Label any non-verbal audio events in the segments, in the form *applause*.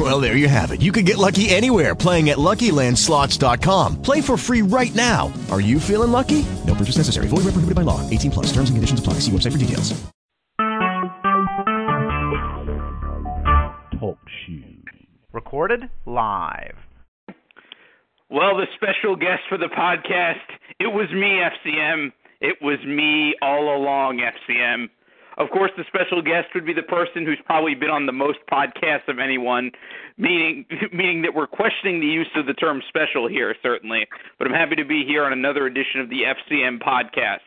Well, there you have it. You can get lucky anywhere playing at LuckyLandSlots.com. Play for free right now. Are you feeling lucky? No purchase necessary. Void where prohibited by law. 18 plus. Terms and conditions apply. See website for details. Talk shoes. Recorded live. Well, the special guest for the podcast, it was me, FCM. It was me all along, FCM. Of course, the special guest would be the person who's probably been on the most podcasts of anyone, meaning *laughs* meaning that we're questioning the use of the term special here, certainly. But I'm happy to be here on another edition of the FCM podcast.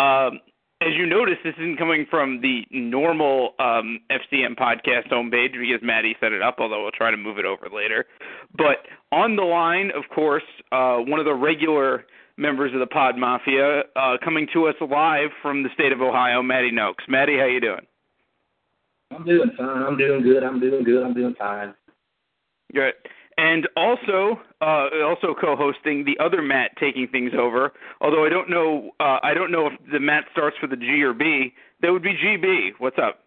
Um, as you notice, this isn't coming from the normal um, FCM podcast homepage because Maddie set it up, although we'll try to move it over later. But on the line, of course, uh, one of the regular members of the Pod Mafia uh, coming to us live from the state of Ohio, Maddie Noakes. Maddie, how you doing? I'm doing fine. I'm doing good. I'm doing good. I'm doing fine. Good. And also, uh, also co-hosting the other Matt taking things over. Although I don't know, uh, I don't know if the Matt starts with a G or B. That would be GB. What's up?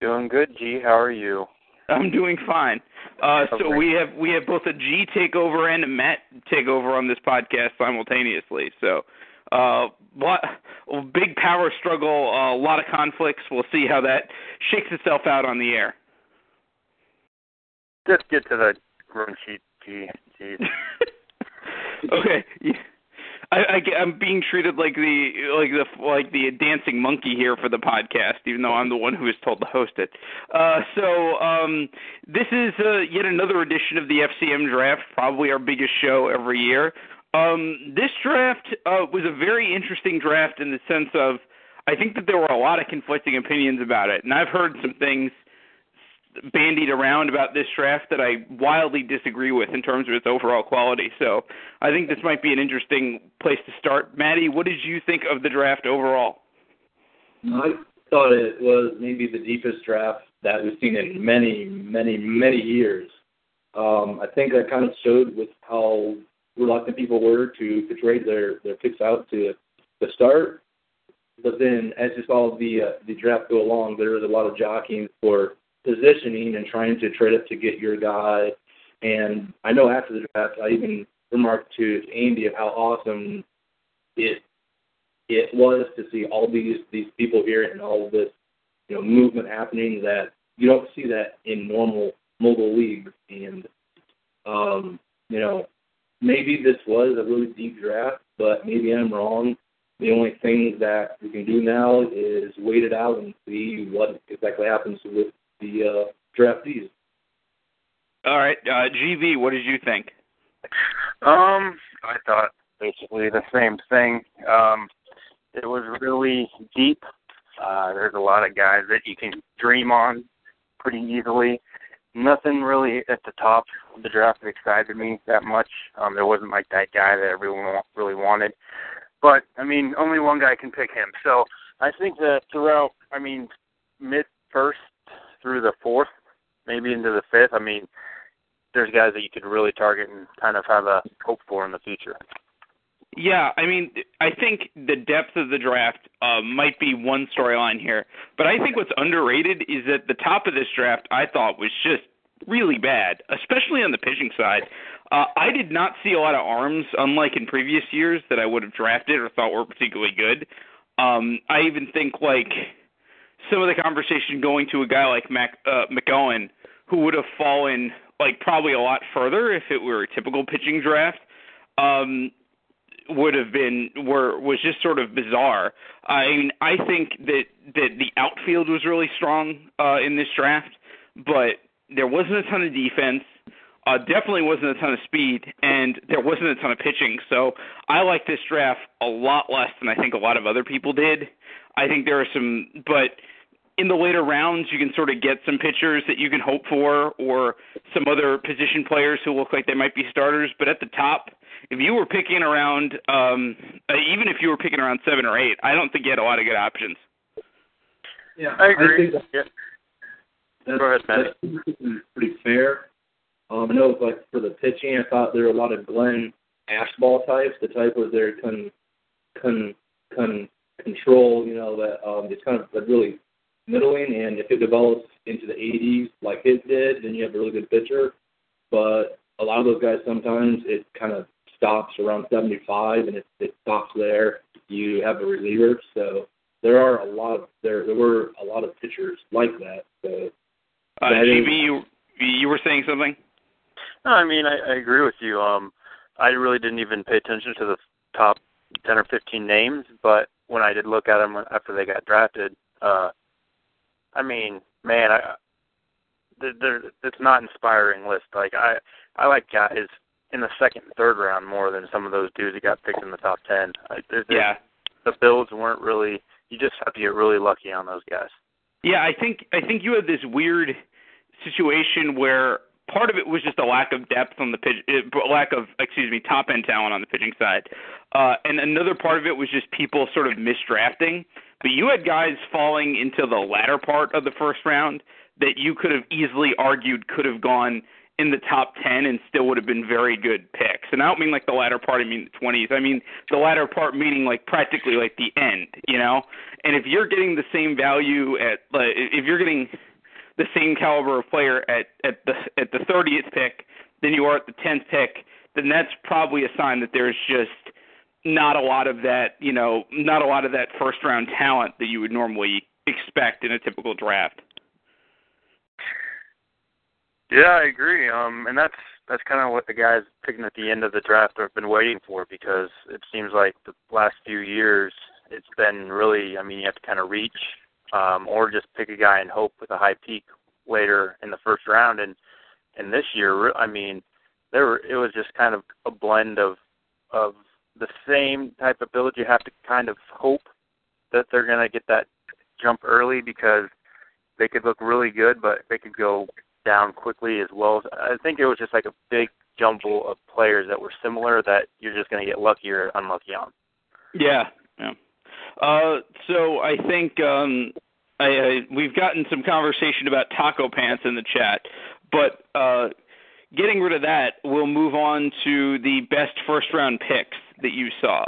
Doing good, G. How are you? I'm doing fine. Uh, so we have we have both a G takeover and a Matt takeover on this podcast simultaneously. So, uh, lot, big power struggle, uh, a lot of conflicts. We'll see how that shakes itself out on the air. Just get to the sheet, G. G. *laughs* okay. Yeah. I, I, I'm being treated like the like the like the dancing monkey here for the podcast, even though I'm the one who is told to host it. Uh, so um, this is uh, yet another edition of the FCM draft, probably our biggest show every year. Um, this draft uh, was a very interesting draft in the sense of I think that there were a lot of conflicting opinions about it, and I've heard some things bandied around about this draft that I wildly disagree with in terms of its overall quality. So I think this might be an interesting place to start. Maddie, what did you think of the draft overall? I thought it was maybe the deepest draft that we've seen in many, many, many years. Um, I think that kind of showed with how reluctant people were to, to trade their, their picks out to to start. But then, as you saw the uh, the draft go along, there was a lot of jockeying for positioning and trying to trade up to get your guy. And I know after the draft, I even remarked to Andy of how awesome it it was to see all these these people here and all this you know movement happening that you don't see that in normal Mogul leagues and um you know maybe this was a really deep draft but maybe I'm wrong the only thing that we can do now is wait it out and see what exactly happens with the uh draftees All right, uh, GB, what did you think? Um, I thought basically the same thing. Um, it was really deep. Uh, there's a lot of guys that you can dream on pretty easily. Nothing really at the top of the draft that excited me that much. Um, there wasn't like that guy that everyone wa- really wanted. But I mean, only one guy can pick him. So I think that throughout, I mean, mid first through the fourth, maybe into the fifth. I mean, there's guys that you could really target and kind of have a hope for in the future. Yeah, I mean, I think the depth of the draft uh, might be one storyline here, but I think what's underrated is that the top of this draft I thought was just really bad, especially on the pitching side. Uh, I did not see a lot of arms, unlike in previous years, that I would have drafted or thought were particularly good. Um, I even think like some of the conversation going to a guy like Mac, uh, McGowan, who would have fallen like probably a lot further if it were a typical pitching draft. Um, would have been were was just sort of bizarre. I mean, I think that that the outfield was really strong uh, in this draft, but there wasn't a ton of defense. Uh, definitely wasn't a ton of speed, and there wasn't a ton of pitching. So I like this draft a lot less than I think a lot of other people did. I think there are some, but in the later rounds, you can sort of get some pitchers that you can hope for, or some other position players who look like they might be starters. But at the top, if you were picking around, um, uh, even if you were picking around seven or eight, I don't think you had a lot of good options. Yeah, I agree. think yeah. that's, Go ahead, Matt. that's pretty fair. Um, I know, like for the pitching, I thought there were a lot of Glenn Ashball types, the type where they're con, con, con control. You know that um, it's kind of like really middling, and if it develops into the 80s like his did, then you have a really good pitcher. But a lot of those guys sometimes it kind of stops around 75, and it, it stops there. You have a reliever, so there are a lot of there there were a lot of pitchers like that. So Uh, That is- GB, you you were saying something? No, I mean I, I agree with you. Um, I really didn't even pay attention to the top ten or fifteen names, but when I did look at them after they got drafted, uh, I mean, man, I they're, they're, it's not inspiring list. Like I I like guys in the second and third round more than some of those dudes that got picked in the top ten. I, they're, they're- Yeah. the builds weren't really. You just have to get really lucky on those guys. Yeah, I think I think you had this weird situation where part of it was just a lack of depth on the pitch, uh, lack of excuse me, top end talent on the pitching side, uh, and another part of it was just people sort of misdrafting. But you had guys falling into the latter part of the first round that you could have easily argued could have gone in the top 10 and still would have been very good picks. And I don't mean like the latter part, I mean the 20s. I mean the latter part meaning like practically like the end, you know? And if you're getting the same value at like if you're getting the same caliber of player at at the at the 30th pick than you are at the 10th pick, then that's probably a sign that there's just not a lot of that, you know, not a lot of that first round talent that you would normally expect in a typical draft. Yeah, I agree. Um, and that's that's kind of what the guys picking at the end of the draft have been waiting for because it seems like the last few years it's been really. I mean, you have to kind of reach, um, or just pick a guy and hope with a high peak later in the first round. And and this year, I mean, there were, it was just kind of a blend of of the same type of build. You have to kind of hope that they're going to get that jump early because they could look really good, but they could go down quickly as well. I think it was just like a big jumble of players that were similar that you're just going to get lucky or unlucky on. Yeah, yeah. Uh, so I think um, I, I, we've gotten some conversation about taco pants in the chat, but uh, getting rid of that, we'll move on to the best first round picks that you saw.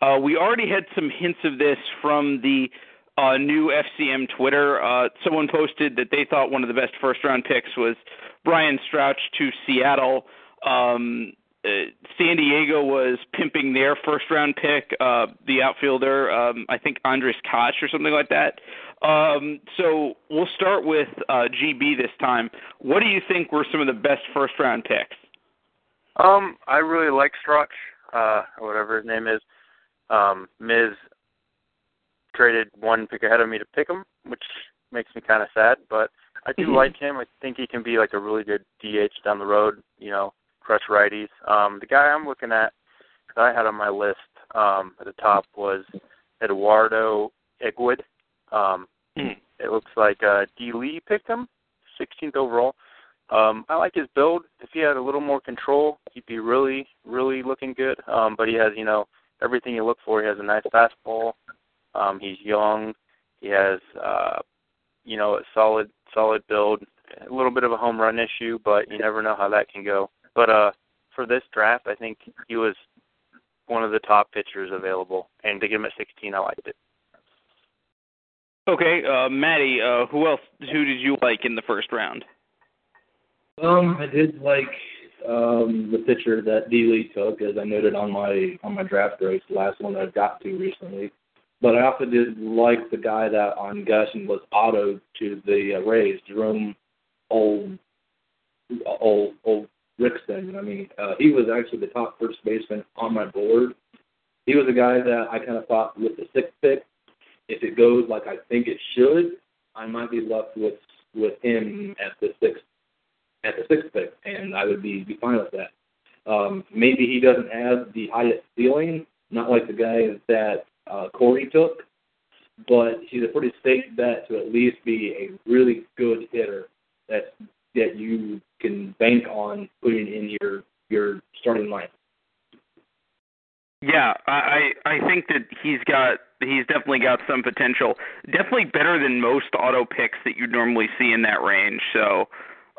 Uh, we already had some hints of this from the uh, new FCM Twitter. Uh, someone posted that they thought one of the best first round picks was Brian Strouch to Seattle. Um, uh, San Diego was pimping their first round pick, uh, the outfielder, um, I think Andres Koch or something like that. Um, so we'll start with uh, GB this time. What do you think were some of the best first round picks? Um, I really like Strouch, uh, or whatever his name is. Um, Miz traded one pick ahead of me to pick him, which makes me kind of sad. But I do *laughs* like him. I think he can be like a really good DH down the road. You know, crush righties. Um, the guy I'm looking at that I had on my list um, at the top was Eduardo Egwood. Um, It looks like uh, D. Lee picked him, 16th overall. Um, I like his build. If he had a little more control, he'd be really, really looking good. Um, but he has, you know, everything you look for. He has a nice fastball. Um, he's young. He has, uh, you know, a solid, solid build. A little bit of a home run issue, but you never know how that can go. But uh, for this draft, I think he was one of the top pitchers available, and to get him at 16, I liked it. Okay, uh, Maddie, uh, who else? Who did you like in the first round? Um, I did like um the pitcher that D Lee took, as I noted on my on my draft grades, the last one I got to recently. But I also did like the guy that I'm guessing was autoed to the uh, Rays, Jerome Old Old Old Rickson. I mean, uh, he was actually the top first baseman on my board. He was a guy that I kind of thought with the sixth pick, if it goes like I think it should, I might be left with with him at the sixth at the sixth pick, and I would be be fine with that. Um, maybe he doesn't have the highest ceiling, not like the guy that uh, Corey took, but he's a pretty safe bet to at least be a really good hitter that that you can bank on putting in your your starting line. Yeah, I I I think that he's got he's definitely got some potential. Definitely better than most auto picks that you'd normally see in that range. So,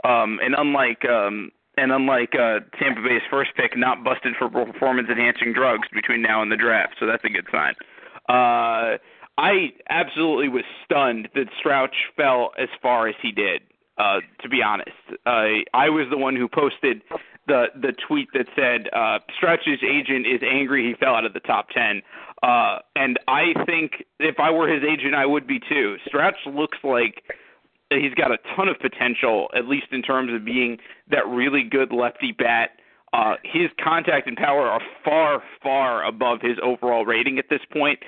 um, and unlike um, and unlike uh, Tampa Bay's first pick, not busted for performance enhancing drugs between now and the draft. So that's a good sign. Uh, I absolutely was stunned that Strouch fell as far as he did. Uh, to be honest, uh, I was the one who posted the the tweet that said uh, Strouch's agent is angry he fell out of the top ten. Uh, and I think if I were his agent, I would be too. Stretch looks like he's got a ton of potential, at least in terms of being that really good lefty bat. Uh, his contact and power are far, far above his overall rating at this point.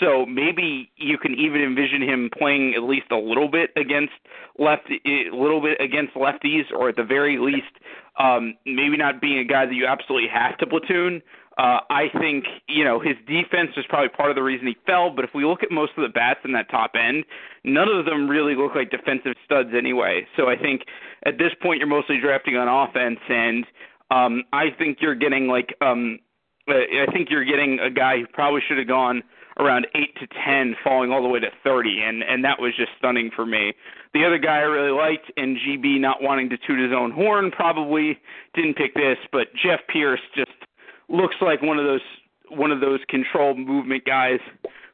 So maybe you can even envision him playing at least a little bit against left, a little bit against lefties, or at the very least, um, maybe not being a guy that you absolutely have to platoon. Uh, I think you know his defense is probably part of the reason he fell. But if we look at most of the bats in that top end, none of them really look like defensive studs anyway. So I think at this point you're mostly drafting on offense, and um, I think you're getting like um, I think you're getting a guy who probably should have gone around eight to ten, falling all the way to thirty, and and that was just stunning for me. The other guy I really liked, and GB not wanting to toot his own horn, probably didn't pick this, but Jeff Pierce just looks like one of those one of those control movement guys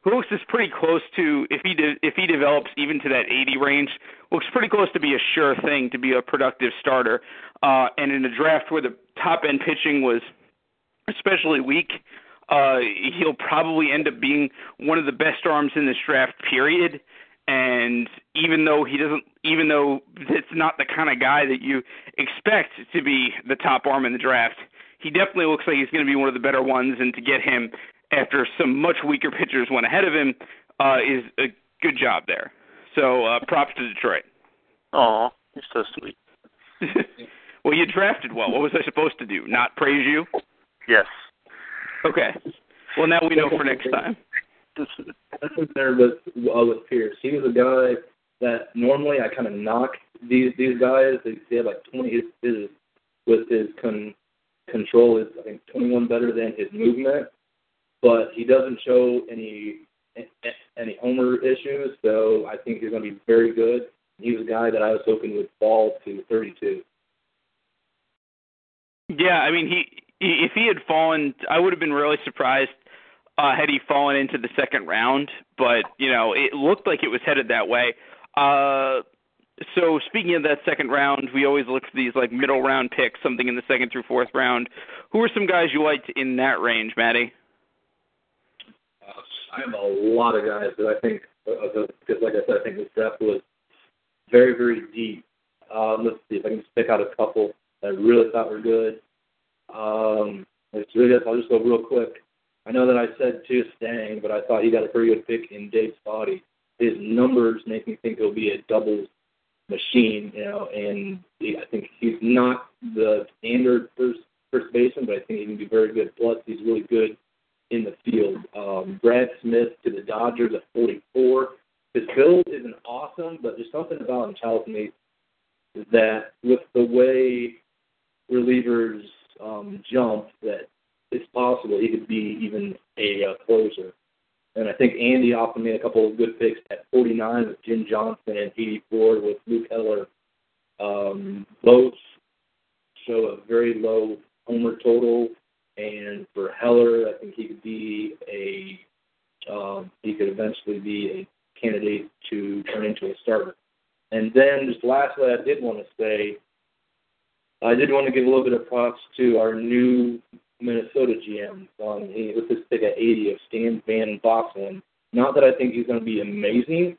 who looks is pretty close to if he de- if he develops even to that 80 range looks pretty close to be a sure thing to be a productive starter uh and in a draft where the top end pitching was especially weak uh, he'll probably end up being one of the best arms in this draft, period. And even though he doesn't, even though it's not the kind of guy that you expect to be the top arm in the draft, he definitely looks like he's going to be one of the better ones. And to get him after some much weaker pitchers went ahead of him uh, is a good job there. So uh, props to Detroit. Oh, you're so sweet. *laughs* *laughs* well, you drafted well. What was I supposed to do? Not praise you? Yes. Okay. Well, now we know for next time. I there with uh, with Pierce. He was a guy that normally I kind of knock these these guys. They, they have like 20 his, his with his con, control is I think 21 better than his movement, but he doesn't show any any homer issues. So I think he's going to be very good. He was a guy that I was hoping would fall to 32. Yeah, I mean he if he had fallen, I would have been really surprised uh, had he fallen into the second round. But you know, it looked like it was headed that way. Uh, so speaking of that second round, we always look for these like middle round picks, something in the second through fourth round. Who are some guys you liked in that range, Matty? Uh, I have a lot of guys that I think, uh, because like I said, I think this draft was very, very deep. Um, let's see if I can just pick out a couple that I really thought were good. Um, it's really, I'll just go real quick. I know that I said two Stang, but I thought he got a pretty good pick in Dave Spotty. His numbers make me think he'll be a doubles machine, you know, and he, I think he's not the standard first first baseman, but I think he can be very good. Plus, he's really good in the field. Um, Brad Smith to the Dodgers at 44. His build isn't awesome, but there's something about him tells me that with the way relievers um, jump that it's possible he could be even a uh, closer. And I think Andy often made a couple of good picks at 49 with Jim Johnson and 84 with Luke Heller. Um, both show a very low homer total, and for Heller, I think he could be a um, he could eventually be a candidate to turn into a starter. And then just lastly, I did want to say I did want to give a little bit of props to our new Minnesota GM um, he, with this pick at 80 of Stan Van Boxlin. Not that I think he's going to be amazing,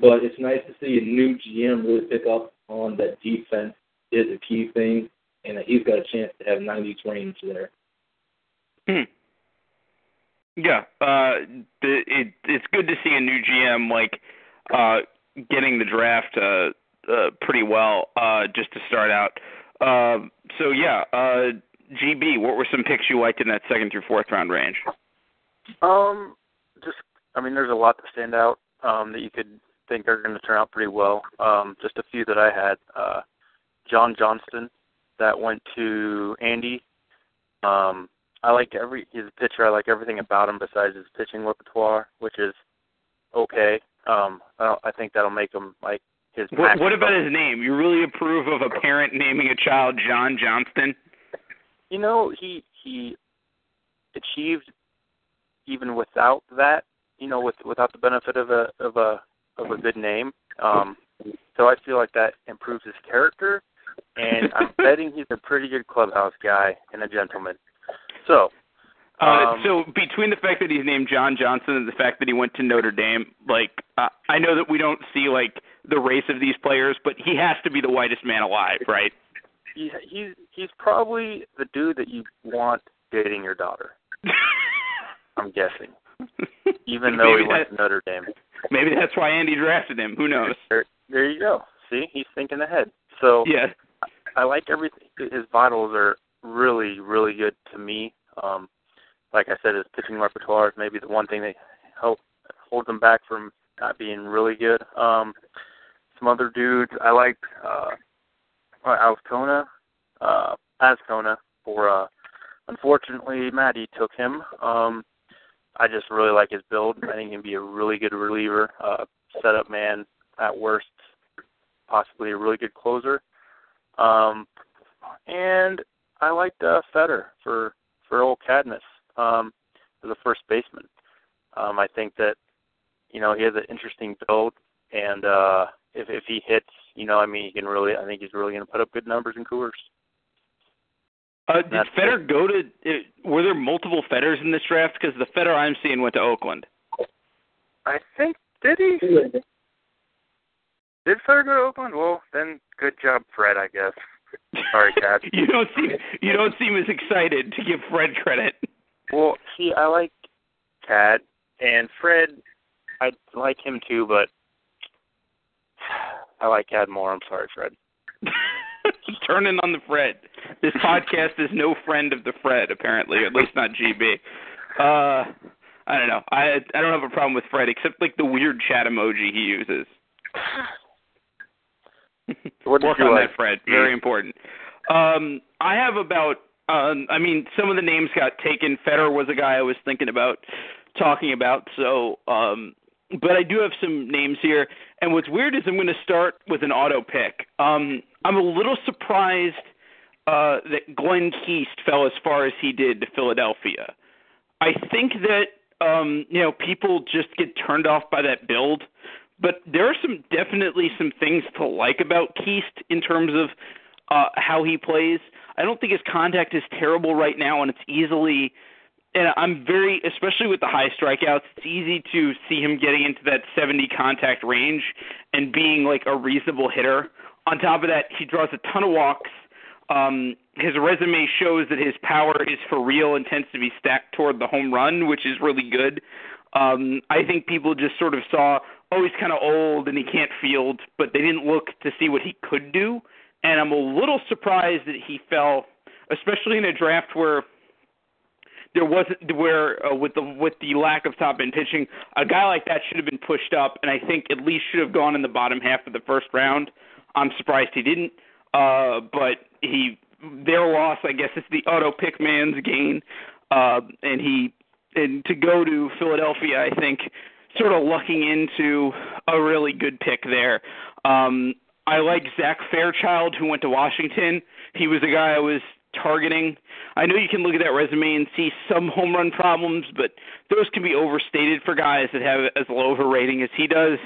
but it's nice to see a new GM really pick up on that defense is a key thing, and that he's got a chance to have 90s range there. Hmm. Yeah, uh, it, it's good to see a new GM like uh, getting the draft uh, uh, pretty well uh, just to start out. Uh, so yeah, uh, GB, what were some picks you liked in that second through fourth round range? Um, just I mean, there's a lot that stand out um, that you could think are going to turn out pretty well. Um, just a few that I had. Uh, John Johnston, that went to Andy. Um, I like every he's a pitcher. I like everything about him besides his pitching repertoire, which is okay. Um, I, don't, I think that'll make him like his. What, what about his name? You really approve of a parent naming a child John Johnston? You know, he he achieved even without that. You know, with without the benefit of a of a of a good name. Um, so I feel like that improves his character, and I'm *laughs* betting he's a pretty good clubhouse guy and a gentleman. So, uh, um, so between the fact that he's named John Johnson and the fact that he went to Notre Dame, like uh, I know that we don't see like the race of these players, but he has to be the whitest man alive, right? he, he's he's probably the dude that you want dating your daughter. *laughs* I'm guessing, even though he went to Notre Dame. Maybe that's why Andy drafted him. Who knows? There, there you go. See, he's thinking ahead. So Yeah. I like everything. His vitals are really, really good to me. Um, like I said, his pitching repertoire is maybe the one thing that help holds him back from not being really good. Um, some other dudes I like uh, Alcona, uh, Ascona for. Uh, unfortunately, Maddie took him. Um, I just really like his build. I think he can be a really good reliever, uh, setup man at worst, possibly a really good closer. Um, and I liked uh, Fetter for for old Cadmus um, as a first baseman. Um, I think that you know he has an interesting build, and uh, if if he hits, you know, I mean, he can really. I think he's really going to put up good numbers in Coors. Uh, did That's Fetter go to? Uh, were there multiple Fetters in this draft? Because the Fetter I'm seeing went to Oakland. I think did he? Did Fetter go to Oakland? Well, then good job, Fred. I guess. Sorry, Cat. *laughs* you don't seem you don't seem as excited to give Fred credit. Well, see, I like Cad and Fred. I like him too, but I like Cad more. I'm sorry, Fred. *laughs* Turning on the Fred. This podcast is no friend of the Fred, apparently, at least not GB. Uh, I don't know. I I don't have a problem with Fred, except like the weird chat emoji he uses. *laughs* Work on like? that, Fred. Very important. Um, I have about. Um, I mean, some of the names got taken. Fetter was a guy I was thinking about talking about. So, um, but I do have some names here. And what's weird is I'm going to start with an auto pick. Um, I'm a little surprised uh, that Glenn Keast fell as far as he did to Philadelphia. I think that um, you know people just get turned off by that build, but there are some definitely some things to like about Keast in terms of uh, how he plays. I don't think his contact is terrible right now, and it's easily. And I'm very, especially with the high strikeouts, it's easy to see him getting into that 70 contact range and being like a reasonable hitter. On top of that, he draws a ton of walks. Um, his resume shows that his power is for real and tends to be stacked toward the home run, which is really good. Um, I think people just sort of saw, oh, he's kind of old and he can't field, but they didn't look to see what he could do. And I'm a little surprised that he fell, especially in a draft where there wasn't where uh, with the with the lack of top end pitching, a guy like that should have been pushed up, and I think at least should have gone in the bottom half of the first round. I'm surprised he didn't, uh, but he their loss, I guess, is the auto pick man's gain, uh, and he and to go to Philadelphia, I think, sort of lucking into a really good pick there. Um, I like Zach Fairchild, who went to Washington. He was a guy I was targeting. I know you can look at that resume and see some home run problems, but those can be overstated for guys that have as low of a rating as he does.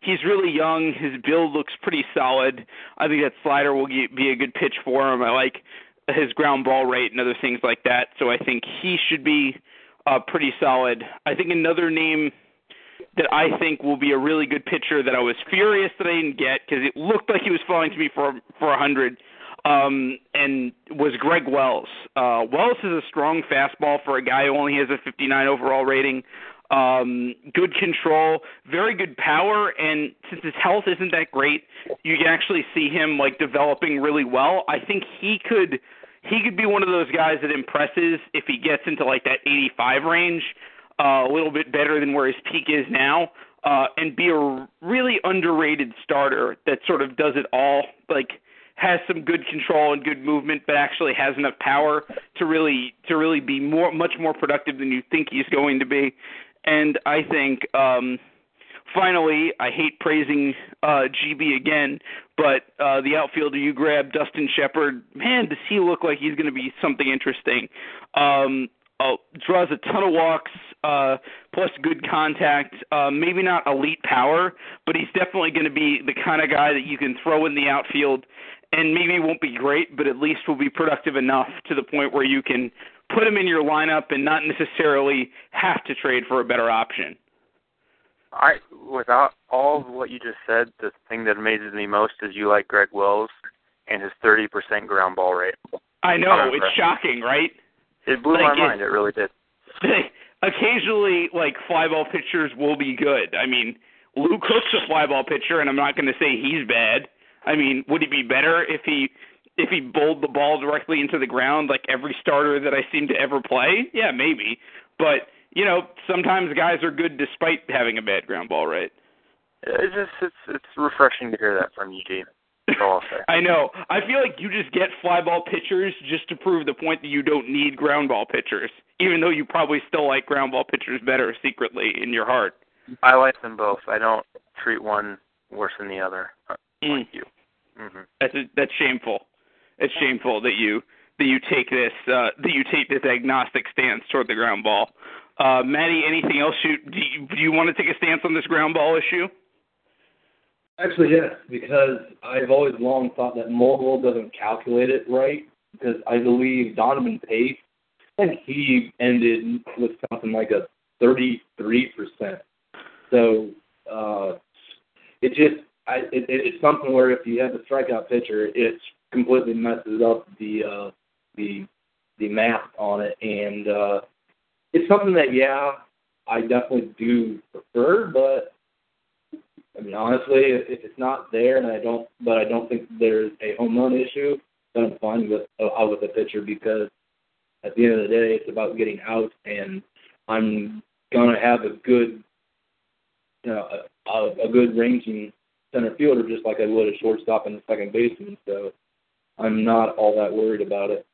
He's really young. His build looks pretty solid. I think that slider will be a good pitch for him. I like his ground ball rate and other things like that. So I think he should be uh, pretty solid. I think another name that I think will be a really good pitcher that I was furious that I didn't get because it looked like he was falling to me for for a hundred, um, and was Greg Wells. Uh, Wells is a strong fastball for a guy who only has a 59 overall rating. Um, good control, very good power, and since his health isn't that great, you can actually see him like developing really well. I think he could he could be one of those guys that impresses if he gets into like that 85 range uh, a little bit better than where his peak is now, uh, and be a really underrated starter that sort of does it all. Like has some good control and good movement, but actually has enough power to really to really be more much more productive than you think he's going to be. And I think um finally, I hate praising uh GB again, but uh the outfielder you grab, Dustin Shepard, man, does he look like he's going to be something interesting. Um uh, draws a ton of walks, uh, plus good contact. Uh, maybe not elite power, but he's definitely going to be the kind of guy that you can throw in the outfield, and maybe won't be great, but at least will be productive enough to the point where you can put him in your lineup and not necessarily have to trade for a better option. I, without all of what you just said, the thing that amazes me most is you like Greg Wells and his 30% ground ball rate. I know it's shocking, right? It blew Like, my it- mind. It really did. *laughs* occasionally like fly ball pitchers will be good. I mean, Lou Cook's a fly ball pitcher, and I'm not going to say he's bad. I mean, would he be better if he if he bowled the ball directly into the ground like every starter that I seem to ever play? Yeah, maybe. But you know, sometimes guys are good despite having a bad ground ball rate. It's just it's it's refreshing to hear that from you, Gene. *laughs* I know. I feel like you just get fly ball pitchers just to prove the point that you don't need ground ball pitchers, even though you probably still like ground ball pitchers better secretly in your heart. I like them both. I don't treat one worse than the other. Mm. Like you. hmm That's that's shameful. It's shameful that you that you take this uh, that you take this agnostic stance toward the ground ball. Uh, Maddie, anything else? You do, you do you want to take a stance on this ground ball issue? Actually, yes, because I've always long thought that Mogul doesn't calculate it right. Because I believe Donovan Pace, I think he ended with something like a 33%. So uh, it just, I, it, it's something where if you have a strikeout pitcher, it completely messes up the uh, the the math on it, and uh, it's something that yeah, I definitely do prefer, but I mean, honestly, if, if it's not there, and I don't, but I don't think there's a home run issue, then I'm fine with uh, with the pitcher because at the end of the day, it's about getting out, and I'm gonna have a good, you know, a, a, a good ranging center fielder just like I would a shortstop and a second baseman. So I'm not all that worried about it.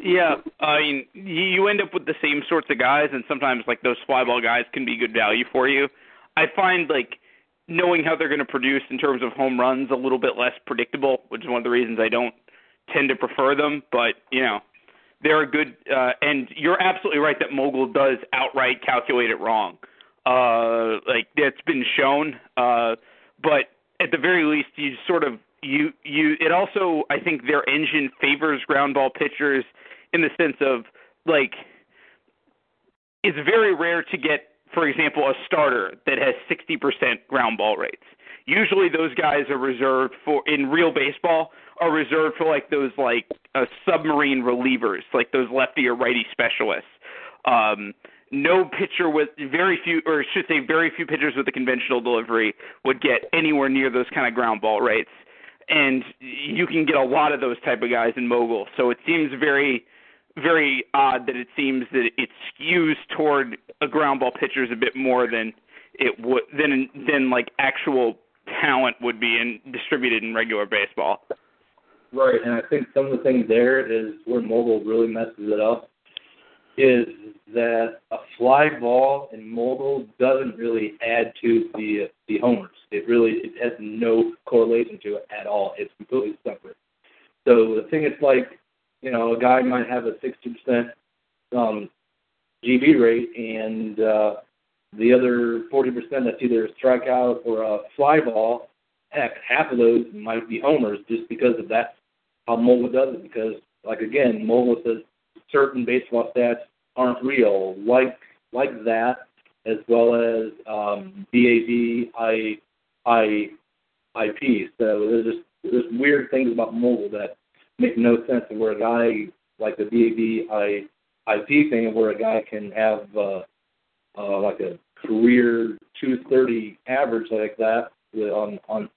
Yeah, I mean, you you end up with the same sorts of guys, and sometimes like those fly ball guys can be good value for you. I find like knowing how they're going to produce in terms of home runs a little bit less predictable, which is one of the reasons I don't tend to prefer them. But you know, they're a good, uh, and you're absolutely right that Mogul does outright calculate it wrong. Uh, like that's been shown. Uh, but at the very least, you sort of you you. It also, I think, their engine favors ground ball pitchers in the sense of like it's very rare to get, for example, a starter that has 60% ground ball rates. Usually, those guys are reserved for in real baseball are reserved for like those like uh, submarine relievers, like those lefty or righty specialists. Um, no pitcher with very few, or should say, very few pitchers with a conventional delivery would get anywhere near those kind of ground ball rates. And you can get a lot of those type of guys in mogul. So it seems very, very odd that it seems that it skews toward a ground ball pitchers a bit more than it would than than like actual talent would be in distributed in regular baseball. Right, and I think some of the things there is where Mogul really messes it up is that a fly ball in Mogul doesn't really add to the the homers. It really it has no correlation to it at all. It's completely separate. So the thing is like, you know, a guy might have a sixty percent um GB rate and uh the other forty percent that's either a strikeout or a fly ball, heck, half of those might be homers just because of that how Mogul does it because like again, Mogul says certain baseball stats aren't real, like like that, as well as um, BAB, I, I, IP. So there's just there's weird things about Mogul that make no sense. And where a guy like the BAB, I, IP thing, where a guy can have uh, uh, like a career 230 average like that on on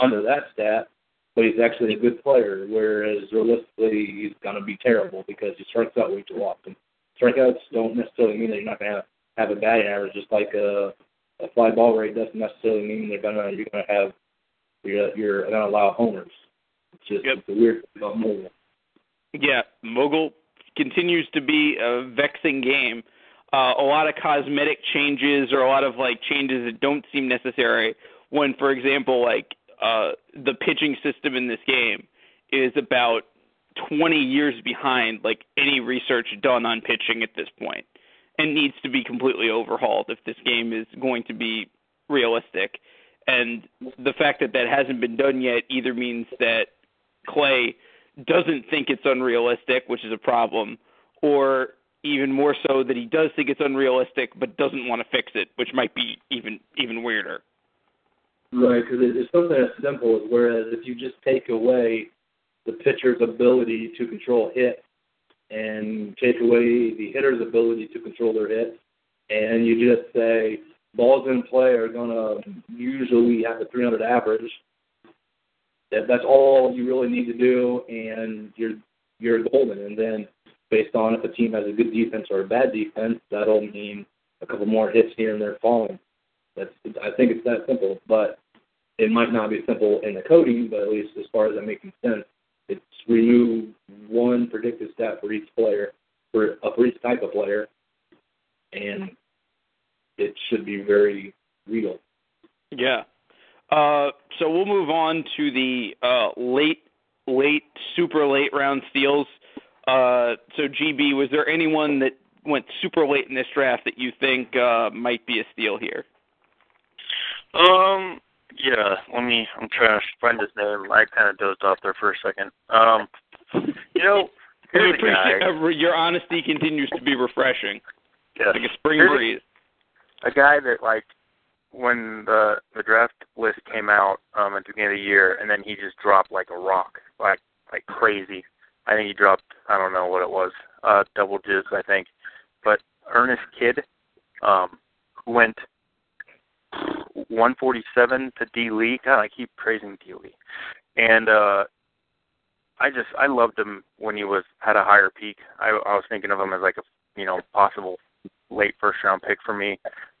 under that stat, but he's actually a good player. Whereas realistically, he's going to be terrible because he strikes out way too often. Strikeouts don't necessarily mean that you're not going to have have a batting average. Just like a, a fly ball rate doesn't necessarily mean they're gonna you're going to have you're you're going to allow homers. It's just Yep. it's a weird thing about Mogul. Yeah, Mogul continues to be a vexing game. Uh, a lot of cosmetic changes or a lot of like changes that don't seem necessary. When, for example, like uh, the pitching system in this game is about 20 years behind like any research done on pitching at this point, and needs to be completely overhauled if this game is going to be realistic. And the fact that that hasn't been done yet either means that Clay doesn't think it's unrealistic, which is a problem, or even more so that he does think it's unrealistic but doesn't want to fix it, which might be even even weirder. Right, because it's something as simple as whereas if you just take away the pitcher's ability to control hit and take away the hitter's ability to control their hits, and you just say balls in play are going to usually have a 300 average, that that's all you really need to do, and you're you're golden. And then based on if a team has a good defense or a bad defense, that'll mean a couple more hits here and there falling. That's I think it's that simple, but it might not be simple in the coding, but at least as far as that making sense, it's remove one predictive stat for each player, for uh, for each type of player, and it should be very real. Yeah. Uh, so we'll move on to the uh, late, late, super late round steals. Uh, so GB, was there anyone that went super late in this draft that you think uh, might be a steal here? Um, yeah. Let me. I'm trying to find his name. I kind of dozed off there for a second. Um, you know, *laughs* a appreciate uh, your honesty continues to be refreshing, Yes. like a spring Here's a- breeze. a guy that like when the the draft list came out um at the beginning of the year and then he just dropped like a rock like like crazy i think he dropped i don't know what it was uh double digits i think but ernest kidd um who went 147 to d lee god i keep praising d lee and uh i just i loved him when he was had a higher peak i i was thinking of him as like a you know possible late first round pick for me.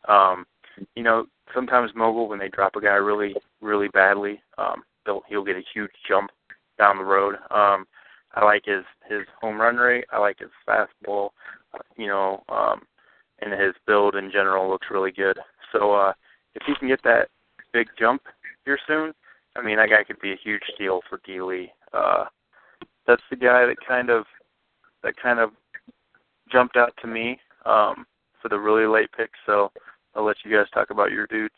Um, you know, sometimes mogul when they drop a guy really, really badly, um, they'll he'll get a huge jump down the road. Um, I like his his home run rate. I like his fastball. You know, um, and his build in general looks really good. So uh, if he can get that big jump here soon, I mean that guy could be a huge steal for Lee. Uh, that's the guy that kind of that kind of jumped out to me um, for the really late pick. So I'll let you guys talk about your dudes.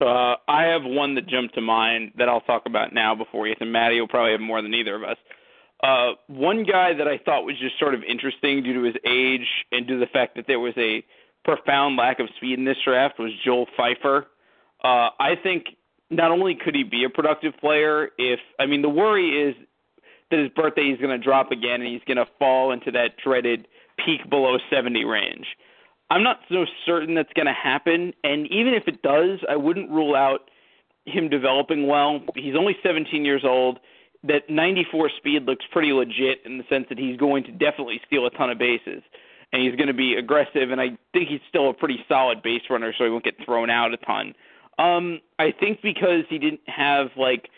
Uh, I have one that jumped to mind that I'll talk about now before Ethan Matty will probably have more than either of us. Uh, one guy that I thought was just sort of interesting due to his age and due to the fact that there was a profound lack of speed in this draft was Joel Pfeiffer. Uh, I think not only could he be a productive player if I mean the worry is that his birthday is going to drop again and he's going to fall into that dreaded peak below 70 range. I'm not so certain that's going to happen, and even if it does, I wouldn't rule out him developing well. He's only 17 years old. That 94 speed looks pretty legit in the sense that he's going to definitely steal a ton of bases, and he's going to be aggressive. And I think he's still a pretty solid base runner, so he won't get thrown out a ton. Um, I think because he didn't have like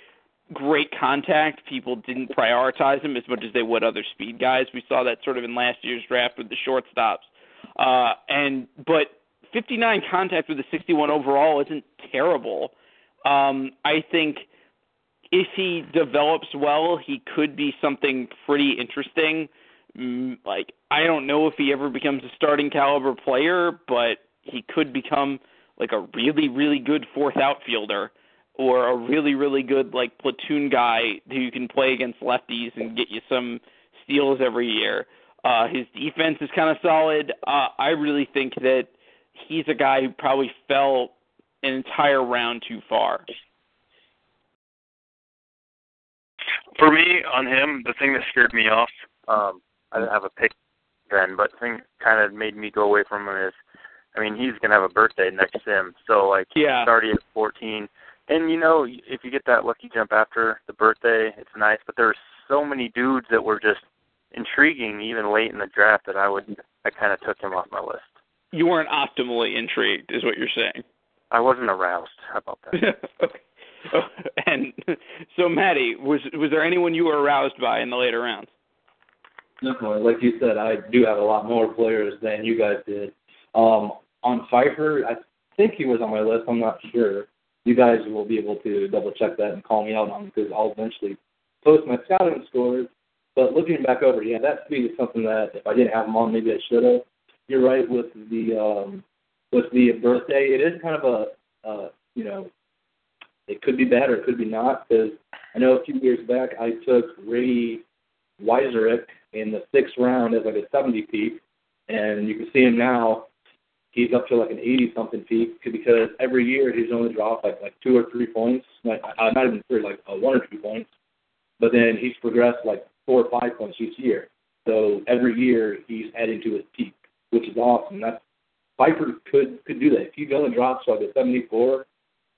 great contact, people didn't prioritize him as much as they would other speed guys. We saw that sort of in last year's draft with the shortstops. Uh, and but 59 contact with a 61 overall isn't terrible. Um, I think if he develops well, he could be something pretty interesting. Mm, Like I don't know if he ever becomes a starting caliber player, but he could become like a really really good fourth outfielder or a really really good like platoon guy who can play against lefties and get you some steals every year. Uh, his defense is kind of solid. Uh, I really think that he's a guy who probably fell an entire round too far. For me, on him, the thing that scared me off, um, I didn't have a pick then, but the thing kind of made me go away from him is, I mean, he's gonna have a birthday next sim, so like Yeah. he's already at 14, and you know, if you get that lucky jump after the birthday, it's nice. But there are so many dudes that were just intriguing, even late in the draft, that I would, I kind of took him off my list. You weren't optimally intrigued, is what you're saying. I wasn't aroused. How about that? *laughs* okay. Oh, and so, Maddie, was was there anyone you were aroused by in the later rounds? Definitely, like you said, I do have a lot more players than you guys did. Um, on Pfeiffer, I think he was on my list. I'm not sure. You guys will be able to double check that and call me out on because I'll eventually post my scouting scores. But looking back over, yeah, that speed is something that if I didn't have him on, maybe I should have. You're right with the um, with the birthday. It is kind of a uh, you know, it could be bad or it could be not because I know a few years back I took Ray Weiserick in the sixth round as like a 70 peak, and you can see him now. He's up to like an 80 something peak because every year he's only dropped like like two or three points, like uh, not even three, like uh, one or two points. But then he's progressed like four or five points each year. So every year he's adding to his peak, which is awesome. That's Pfeiffer could could do that. If he goes and drops like a 74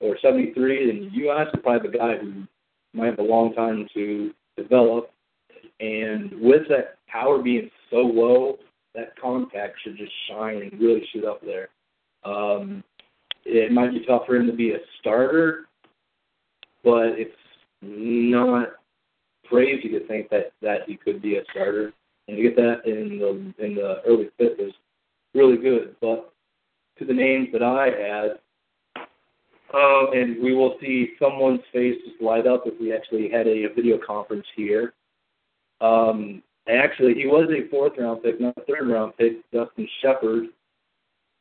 or 73, then you the probably the guy who might have a long time to develop. And with that power being so low, that contact should just shine and really shoot up there. Um, it might be tough for him to be a starter, but it's not crazy to think that that he could be a starter. And to get that in the in the early fifth is really good. But to the names that I had, uh, and we will see someone's face just light up if we actually had a video conference here. Um, actually, he was a fourth round pick, not a third round pick. Dustin Shepard,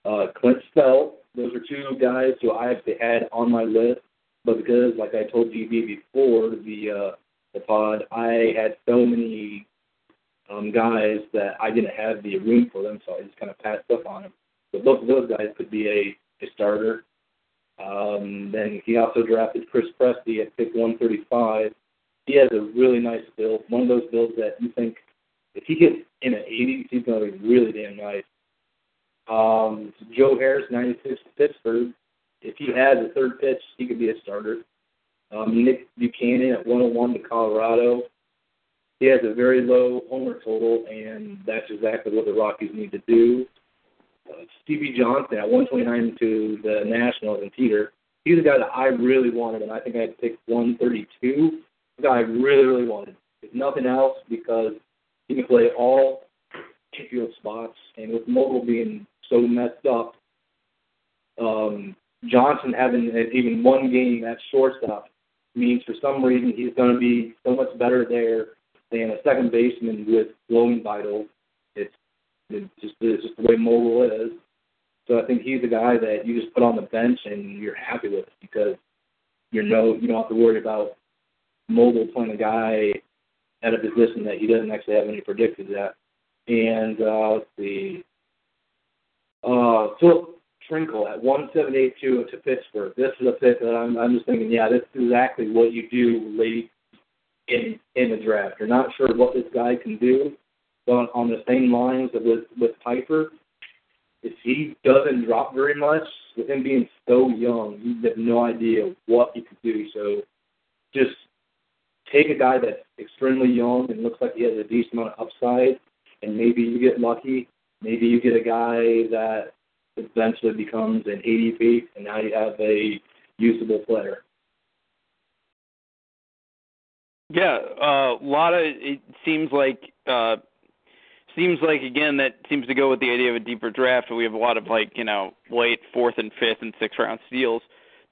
uh, Clint Spell. Those are two guys who I actually had on my list, but because, like I told GB before the uh, the pod, I had so many um, guys that I didn't have the room for them, so I just kind of passed up on them. But both of those guys could be a, a starter. Um, then he also drafted Chris Presty at pick 135. He has a really nice build, one of those builds that you think if he gets in at 80, he's going to be really damn nice. Um, Joe Harris, 96 to Pittsburgh. If he has a third pitch, he could be a starter. Um, Nick Buchanan at 101 to Colorado. He has a very low homer total, and that's exactly what the Rockies need to do. Uh, Stevie Johnson at 129 to the Nationals and Peter. He's a guy that I really wanted, and I think I had to pick 132. Guy I really, really wanted. If nothing else, because he can play all infield spots, and with Mogul being so messed up, um, Johnson having even one game at shortstop means for some reason he's going to be so much better there than a second baseman with glowing vitals. It's, it's just it's just the way Mogul is. So I think he's a guy that you just put on the bench and you're happy with because you know you don't have to worry about Mogul playing a guy at a position that he doesn't actually have any predicted at. And uh, let's see, uh, Philip Trinkle at 1782 to Pittsburgh. This is a pick that I'm, I'm just thinking, yeah, this is exactly what you do late in in the draft. You're not sure what this guy can do, but on the same lines with with Piper, if he doesn't drop very much, with him being so young, you have no idea what he could do. So just take a guy that's extremely young and looks like he has a decent amount of upside, and maybe you get lucky. Maybe you get a guy that eventually becomes an 80 feet, and now you have a usable player. Yeah, a uh, lot of it seems like uh seems like again that seems to go with the idea of a deeper draft. We have a lot of like you know late fourth and fifth and sixth round steals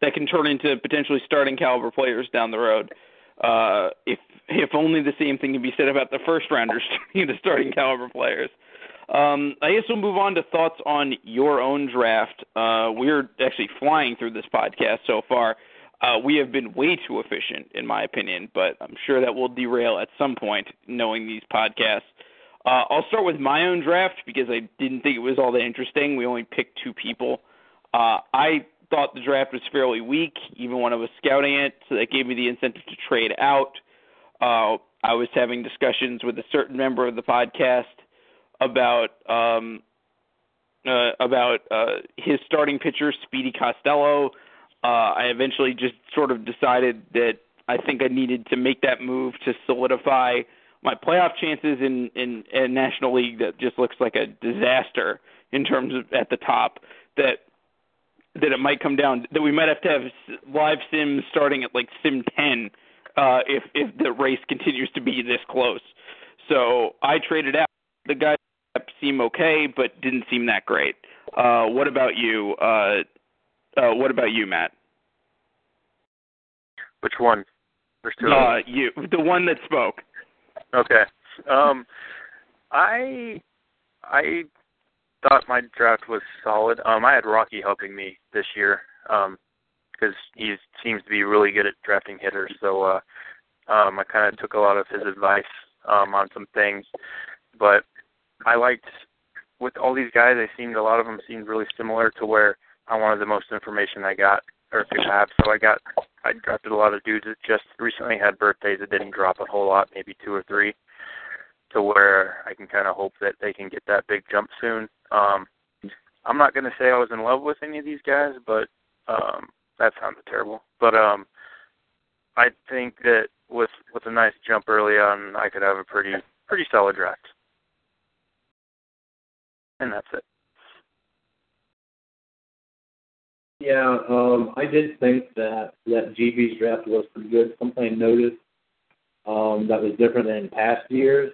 that can turn into potentially starting caliber players down the road. Uh, if if only the same thing can be said about the first rounders *laughs* turning into starting caliber players. Um, I guess we'll move on to thoughts on your own draft. Uh, we're actually flying through this podcast so far. Uh, we have been way too efficient, in my opinion, but I'm sure that will derail at some point, knowing these podcasts. Uh, I'll start with my own draft because I didn't think it was all that interesting. We only picked two people. Uh, I thought the draft was fairly weak, even when I was scouting it, so that gave me the incentive to trade out. Uh, I was having discussions with a certain member of the podcast about um, uh, about uh, his starting pitcher, Speedy Costello uh, I eventually just sort of decided that I think I needed to make that move to solidify my playoff chances in in a National League that just looks like a disaster in terms of at the top. That that it might come down that we might have to have live sims starting at like sim 10 uh, if if the race continues to be this close. So I traded out. The guys seem okay, but didn't seem that great. Uh, what about you? Uh, uh, what about you, Matt? Which one? There's two. Uh, you, the one that spoke. Okay. Um, I I thought my draft was solid. Um, I had Rocky helping me this year. Um, because he seems to be really good at drafting hitters. So uh, um, I kind of took a lot of his advice um, on some things. But I liked with all these guys. They seemed a lot of them seemed really similar to where I wanted the most information I got or could have. So I got I drafted a lot of dudes that just recently had birthdays that didn't drop a whole lot, maybe two or three, to where I can kind of hope that they can get that big jump soon. Um, I'm not going to say I was in love with any of these guys, but um, that sounded terrible. But um, I think that with with a nice jump early on, I could have a pretty pretty solid draft. And that's it. Yeah, um, I did think that that GB's draft was pretty good. Something I noticed um, that was different than past years.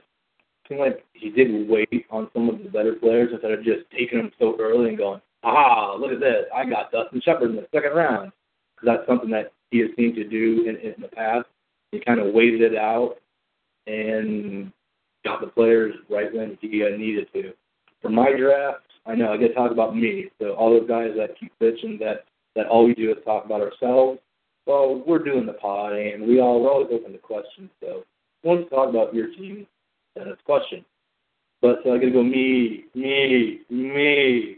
Seemed like he did wait on some of the better players instead of just taking them so early and going, "Aha, look at this! I got Dustin Shepard in the second round." Because that's something that he has seemed to do in, in the past. He kind of waited it out and got the players right when he uh, needed to. For my draft, I know I get to talk about me. So all those guys that keep bitching that that all we do is talk about ourselves. Well, we're doing the pod, and we all we're always open to questions. So once you talk about your team, then it's question. But so I got to go me, me, me.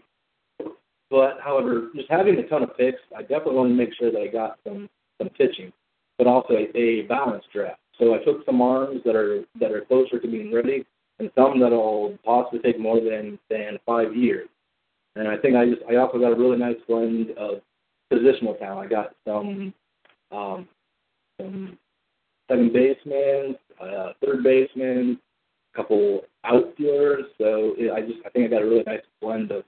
But however, just having a ton of picks, I definitely want to make sure that I got some some pitching, but also a, a balanced draft. So I took some arms that are that are closer to being ready, and some that'll possibly take more than than five years. And I think I just I also got a really nice blend of positional talent. I got some um, some second baseman, uh, third baseman, couple outfielders. So it, I just I think I got a really nice blend of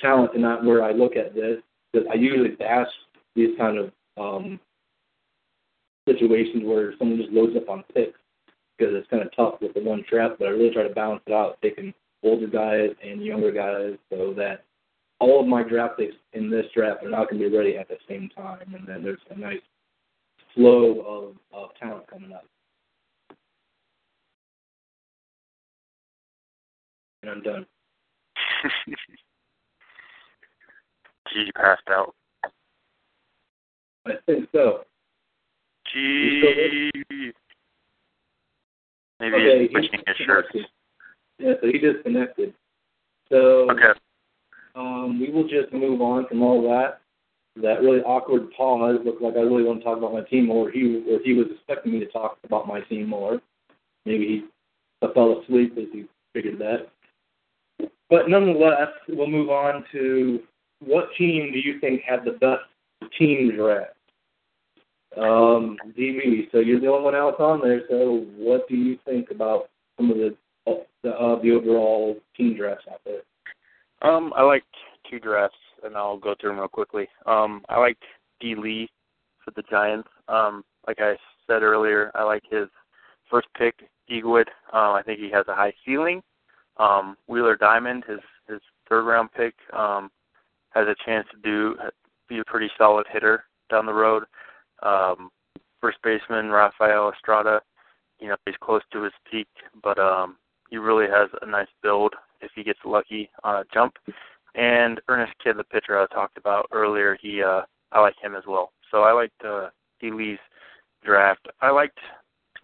talent, and not where I look at this because I usually bash these kind of um, situations where someone just loads up on picks because it's kind of tough with the one trap. But I really try to balance it out, taking older guys and younger guys, so that all of my draft picks in this draft are not going to be ready at the same time, and then there's a nice flow of, of talent coming up. And I'm done. *laughs* G passed out. I think so. G. Maybe okay, he's switching his shirts. Yeah, so he disconnected. So Okay. um, we will just move on from all that. That really awkward pause looked like I really want to talk about my team more. He or he was expecting me to talk about my team more. Maybe he fell asleep as he figured that. But nonetheless, we'll move on to what team do you think had the best team draft? Um, DB. So you're the only one else on there. So what do you think about some of the the, uh, the overall team drafts out there? Um, I liked two drafts, and I'll go through them real quickly. Um, I liked D. Lee for the Giants. Um, like I said earlier, I like his first pick, Eagwood. Um, I think he has a high ceiling. Um, Wheeler Diamond, his his third round pick, um, has a chance to do be a pretty solid hitter down the road. Um, first baseman Rafael Estrada, you know, he's close to his peak, but um, he really has a nice build if he gets lucky on a jump. And Ernest Kidd, the pitcher I talked about earlier, he uh, I like him as well. So I liked uh, D. Lee's draft. I liked,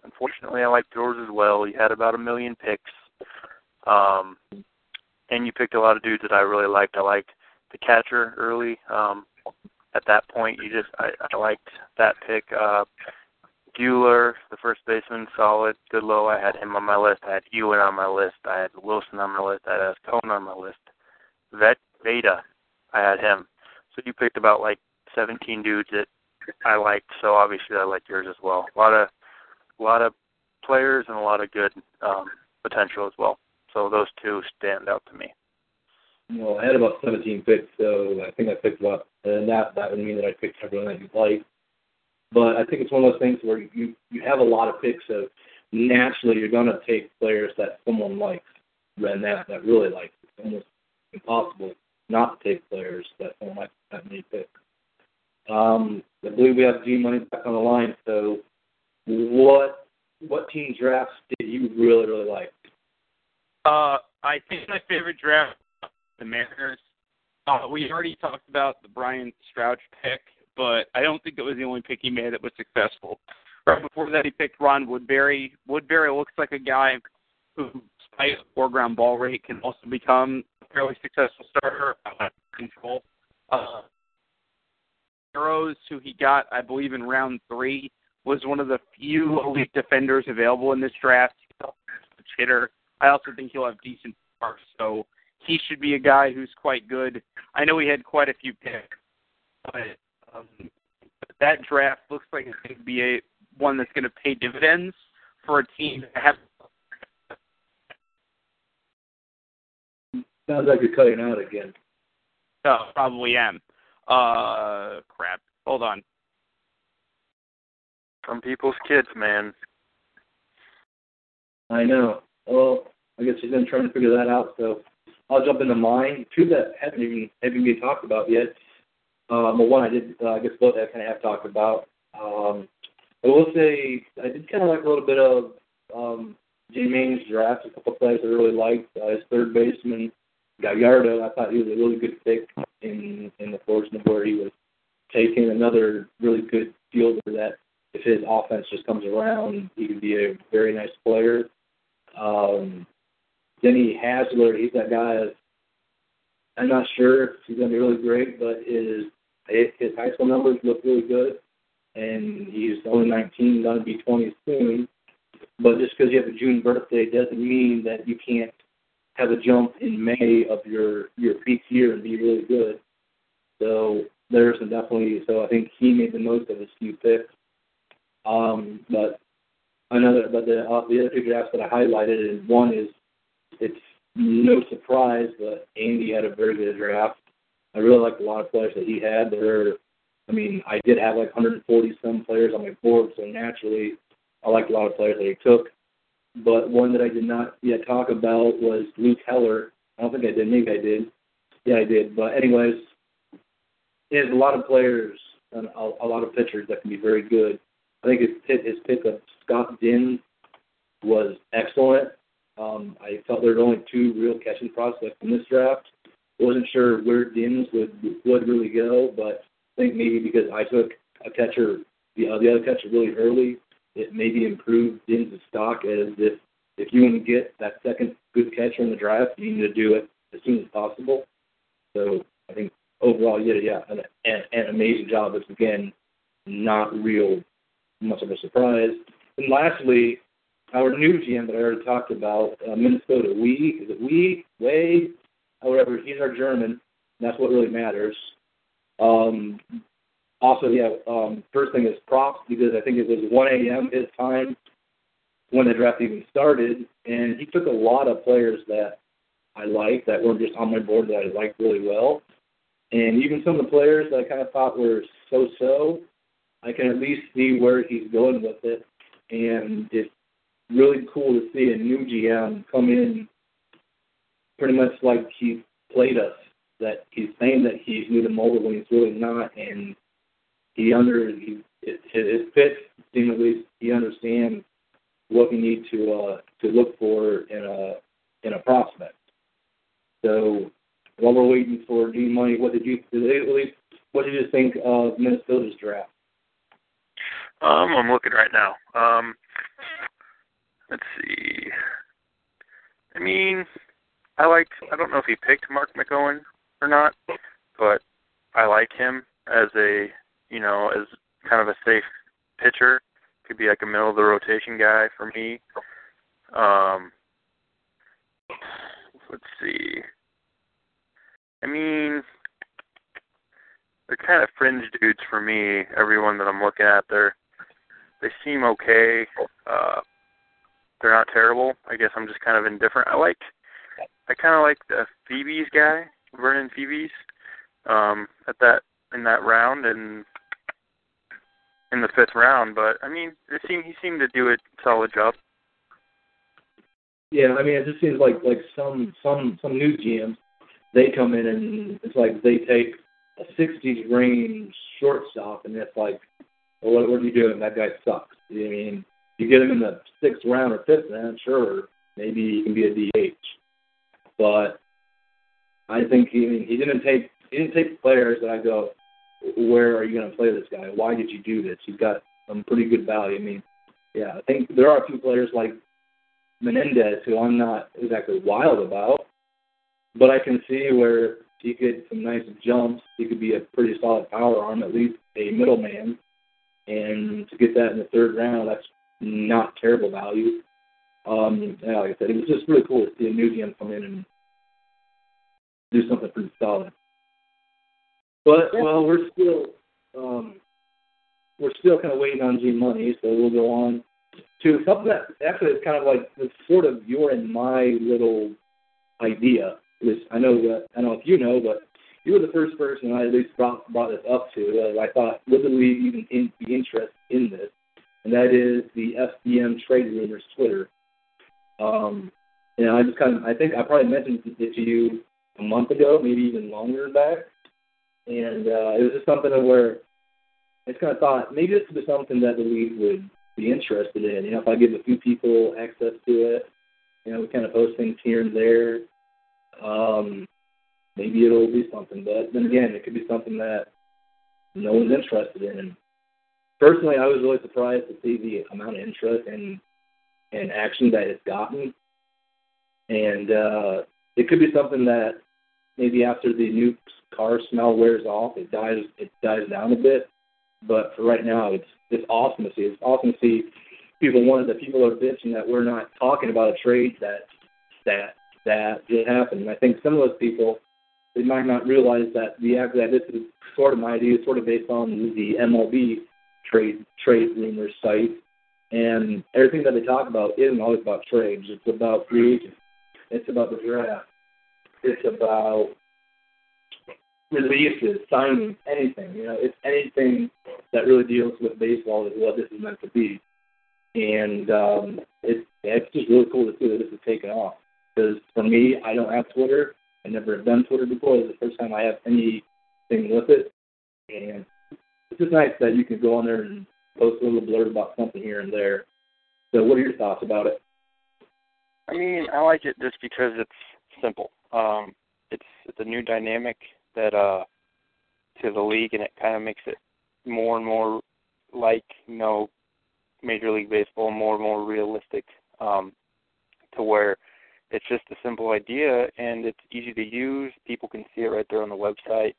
unfortunately, I liked yours as well. You had about a million picks, um, and you picked a lot of dudes that I really liked. I liked the catcher early. Um, at that point, you just I, I liked that pick. Uh, Bueller, the first baseman, solid. Goodlow, I had him on my list. I had Ewan on my list. I had Wilson on my list. I had Cone on my list. Vet Veda, I had him. So you picked about like 17 dudes that I liked. So obviously I liked yours as well. A lot of, a lot of players and a lot of good um, potential as well. So those two stand out to me. know, I had about 17 picks, so I think I picked what, and that that would mean that I picked everyone that you like. But I think it's one of those things where you you have a lot of picks, so naturally you're to take players that someone likes, and that that really likes. It's almost impossible not to take players that someone likes that many picks. Um, I believe we have G Money back on the line. So, what what team drafts did you really really like? Uh, I think my favorite draft, the Mariners. Uh, we already talked about the Brian Strouch pick, but I don't think it was the only pick he made that was successful. Right before that, he picked Ron Woodbury. Woodbury looks like a guy who, despite a four-ground ball rate, can also become a fairly successful starter. Control. Uh, Arrows, who he got, I believe, in round three, was one of the few elite defenders available in this draft. He's a hitter. I also think he'll have decent power, so he should be a guy who's quite good. I know he had quite a few picks, but um, that draft looks like it's going to be a one that's going to pay dividends for a team that have. Sounds like you're cutting out again. Oh, probably am. Uh, crap. Hold on. Some people's kids, man. I know. Well, I guess he's been trying to figure that out. So I'll jump into mine. Two that haven't even haven't been talked about yet. Um, well, one I did. Uh, I guess both I kind of have talked about. Um, I will say I did kind of like a little bit of um, Jay Main's draft. A couple of players I really liked. Uh, his third baseman Gallardo. I thought he was a really good pick in in the portion of where he was taking another really good fielder that if his offense just comes around, he could be a very nice player. Um, Denny Hasler, he's that guy. I'm not sure if he's going to be really great, but his his high school numbers look really good, and he's only 19, going to be 20 soon. But just because you have a June birthday doesn't mean that you can't have a jump in May of your your peak year and be really good. So there's definitely. So I think he made the most of his few picks. Um, but another, but the uh, the other two drafts that I highlighted, and one is it's no surprise, but Andy had a very good draft. I really liked a lot of players that he had. There, I mean, I did have like 140 some players on my board, so naturally, I liked a lot of players that he took. But one that I did not yet talk about was Luke Heller. I don't think I did. Maybe I did. Yeah, I did. But anyways, there's a lot of players and a, a lot of pitchers that can be very good. I think his pick, his pick of Scott Dinn was excellent. Um, I felt there were only two real catching prospects in this draft. Wasn't sure where Dinns would would really go, but I think maybe because I took a catcher, the, uh, the other catcher really early, it maybe improved Dinns' stock as if if you want to get that second good catcher in the draft, you need to do it as soon as possible. So I think overall, yeah, yeah, an, an, an amazing job. It's again not real much of a surprise. And lastly, our new GM that I already talked about, uh, Minnesota. We is it we Way, however, he's our German. And that's what really matters. Um, also, yeah, um, first thing is props because I think it was 1 a.m. his time when the draft even started, and he took a lot of players that I liked that weren't just on my board that I liked really well. And even some of the players that I kind of thought were so-so, I can at least see where he's going with it. And it's really cool to see a new GM come in pretty much like he played us, that he's saying that he's new to Mogul when he's really not. And he under he, his pitch seemingly he understands what we need to uh, to look for in a in a prospect. So while we're waiting for D Money, what did you what did you think of Minnesota's draft? Um, I'm looking right now. Um, let's see. I mean, I like. I don't know if he picked Mark McGowan or not, but I like him as a you know as kind of a safe pitcher. Could be like a middle of the rotation guy for me. Um, let's see. I mean, they're kind of fringe dudes for me. Everyone that I'm looking at, they're they seem okay. Uh, they're not terrible. I guess I'm just kind of indifferent. I like I kind of like the Phoebe's guy, Vernon Phoebe's, um, at that in that round and in the fifth round. But I mean, it seemed he seemed to do a solid job. Yeah, I mean, it just seems like like some some some new GMs, they come in and it's like they take a '60s range shortstop, and it's like, well, what, what are you doing? That guy sucks. You know what I mean, you get him in the sixth round or fifth round, sure, maybe he can be a DH. But I think he I mean, he didn't take he didn't take players that I go, where are you going to play this guy? Why did you do this? You've got some pretty good value. I mean, yeah, I think there are a few players like Menendez who I'm not exactly wild about, but I can see where he could some nice jumps. He could be a pretty solid power arm, at least a middleman. And to get that in the third round, that's not terrible value. Um, yeah, like I said, it was just really cool to see a new GM come in and do something pretty solid. But well, we're still um, we're still kind of waiting on G Money, so we'll go on to something that actually is kind of like it's sort of your and my little idea. Which I know that I don't know if you know, but you were the first person I at least brought brought this up to. Uh, I thought would the league even in, be interested in this, and that is the FDM trade rumors Twitter. Um, and I just kind of I think I probably mentioned it to you a month ago, maybe even longer back, and uh, it was just something where I just kind of thought maybe this would be something that the league would be interested in. You know, if I give a few people access to it, you know, we kind of post things here and there. Um, maybe it'll be something, but then again, it could be something that no one's interested in. Personally, I was really surprised to see the amount of interest and and action that it's gotten. And uh, it could be something that maybe after the new car smell wears off, it dies it dies down a bit. But for right now, it's it's awesome to see. It's awesome to see people. One of the people are bitching that we're not talking about a trade that that that did happen. And I think some of those people they might not realize that the that this is sort of my idea, sort of based on the MLB trade trade rumors site, and everything that they talk about isn't always about trades. It's about free agents. It's about the draft. It's about releases, signings, anything. You know, it's anything that really deals with baseball is what this is meant to be. And um, it's it's just really cool to see that this is taken off. Because for me, I don't have Twitter. I never have done Twitter before. It's the first time I have anything with it, and it's just nice that you can go on there and post a little blurb about something here and there. So, what are your thoughts about it? I mean, I like it just because it's simple. Um, it's it's a new dynamic that uh to the league, and it kind of makes it more and more like you know Major League Baseball, more and more realistic, um, to where it's just a simple idea and it's easy to use. People can see it right there on the website.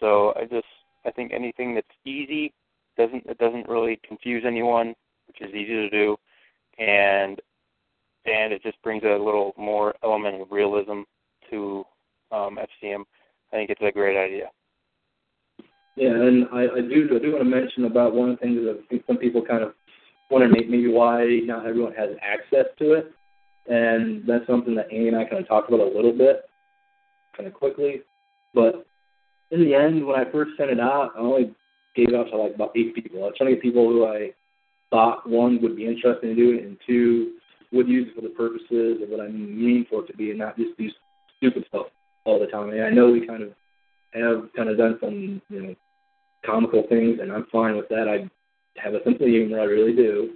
So I just I think anything that's easy doesn't it doesn't really confuse anyone, which is easy to do, and and it just brings a little more element of realism to um, FCM. I think it's a great idea. Yeah, and I, I do I do want to mention about one of the things that I think some people kind of wonder maybe why not everyone has access to it, and that's something that Amy and I kind of talked about a little bit, kind of quickly. But in the end, when I first sent it out, I only gave it out to like about eight people. I was trying to get people who I thought one would be interested in doing it, and two would use it for the purposes of what I mean for it to be, and not just do stupid stuff all the time. I I know we kind of have kind of done some, you know, comical things, and I'm fine with that. I have a sense of humor, I really do.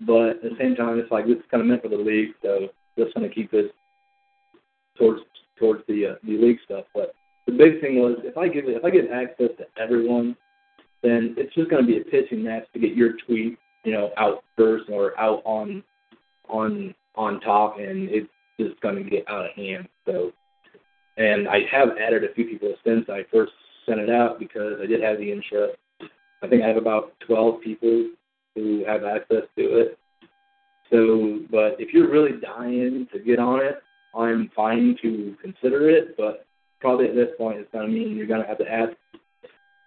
But at the same time, it's like this is kind of meant for the league, so just want to keep this towards towards the uh, the league stuff. But the big thing was if I give if I get access to everyone, then it's just going to be a pitching match to get your tweet, you know, out first or out on on on top, and it's just going to get out of hand. So and I have added a few people since I first sent it out because I did have the interest. I think I have about 12 people who have access to it. So, but if you're really dying to get on it, I'm fine to consider it. But probably at this point, it's going to mean you're going to have to ask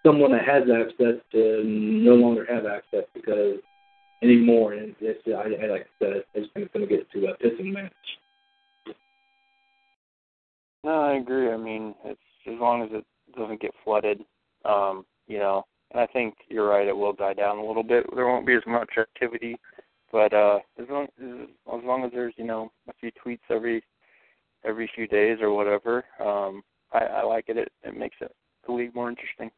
someone that has access to no longer have access because anymore. And it's, I, I like I said, I just think it's going to get to a pissing match. No, I agree. I mean, it's as long as it doesn't get flooded, um, you know. And I think you're right; it will die down a little bit. There won't be as much activity, but uh, as long as, as long as there's you know a few tweets every every few days or whatever, um, I, I like it. It it makes it the league more interesting.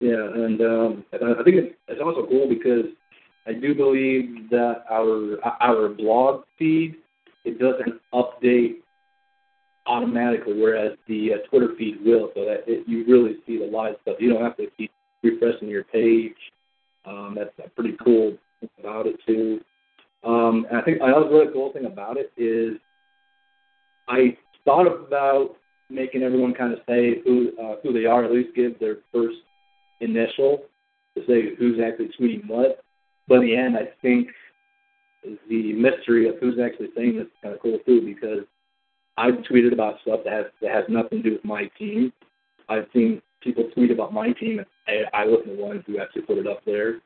Yeah, and um, I think it's, also cool because I do believe that our our blog feed it doesn't update automatically, whereas the uh, Twitter feed will, so that it, you really see the live stuff. You don't have to keep refreshing your page. Um, that's a pretty cool thing about it too. Um, and I think another really cool thing about it is I thought about making everyone kind of say who uh, who they are, at least give their first initial to say who's actually tweeting what. But in the end, I think the mystery of who's actually saying this is kind of cool too because I've tweeted about stuff that has that has nothing to do with my team. I've seen people tweet about my team, and I, I wasn't the one who actually put it up there.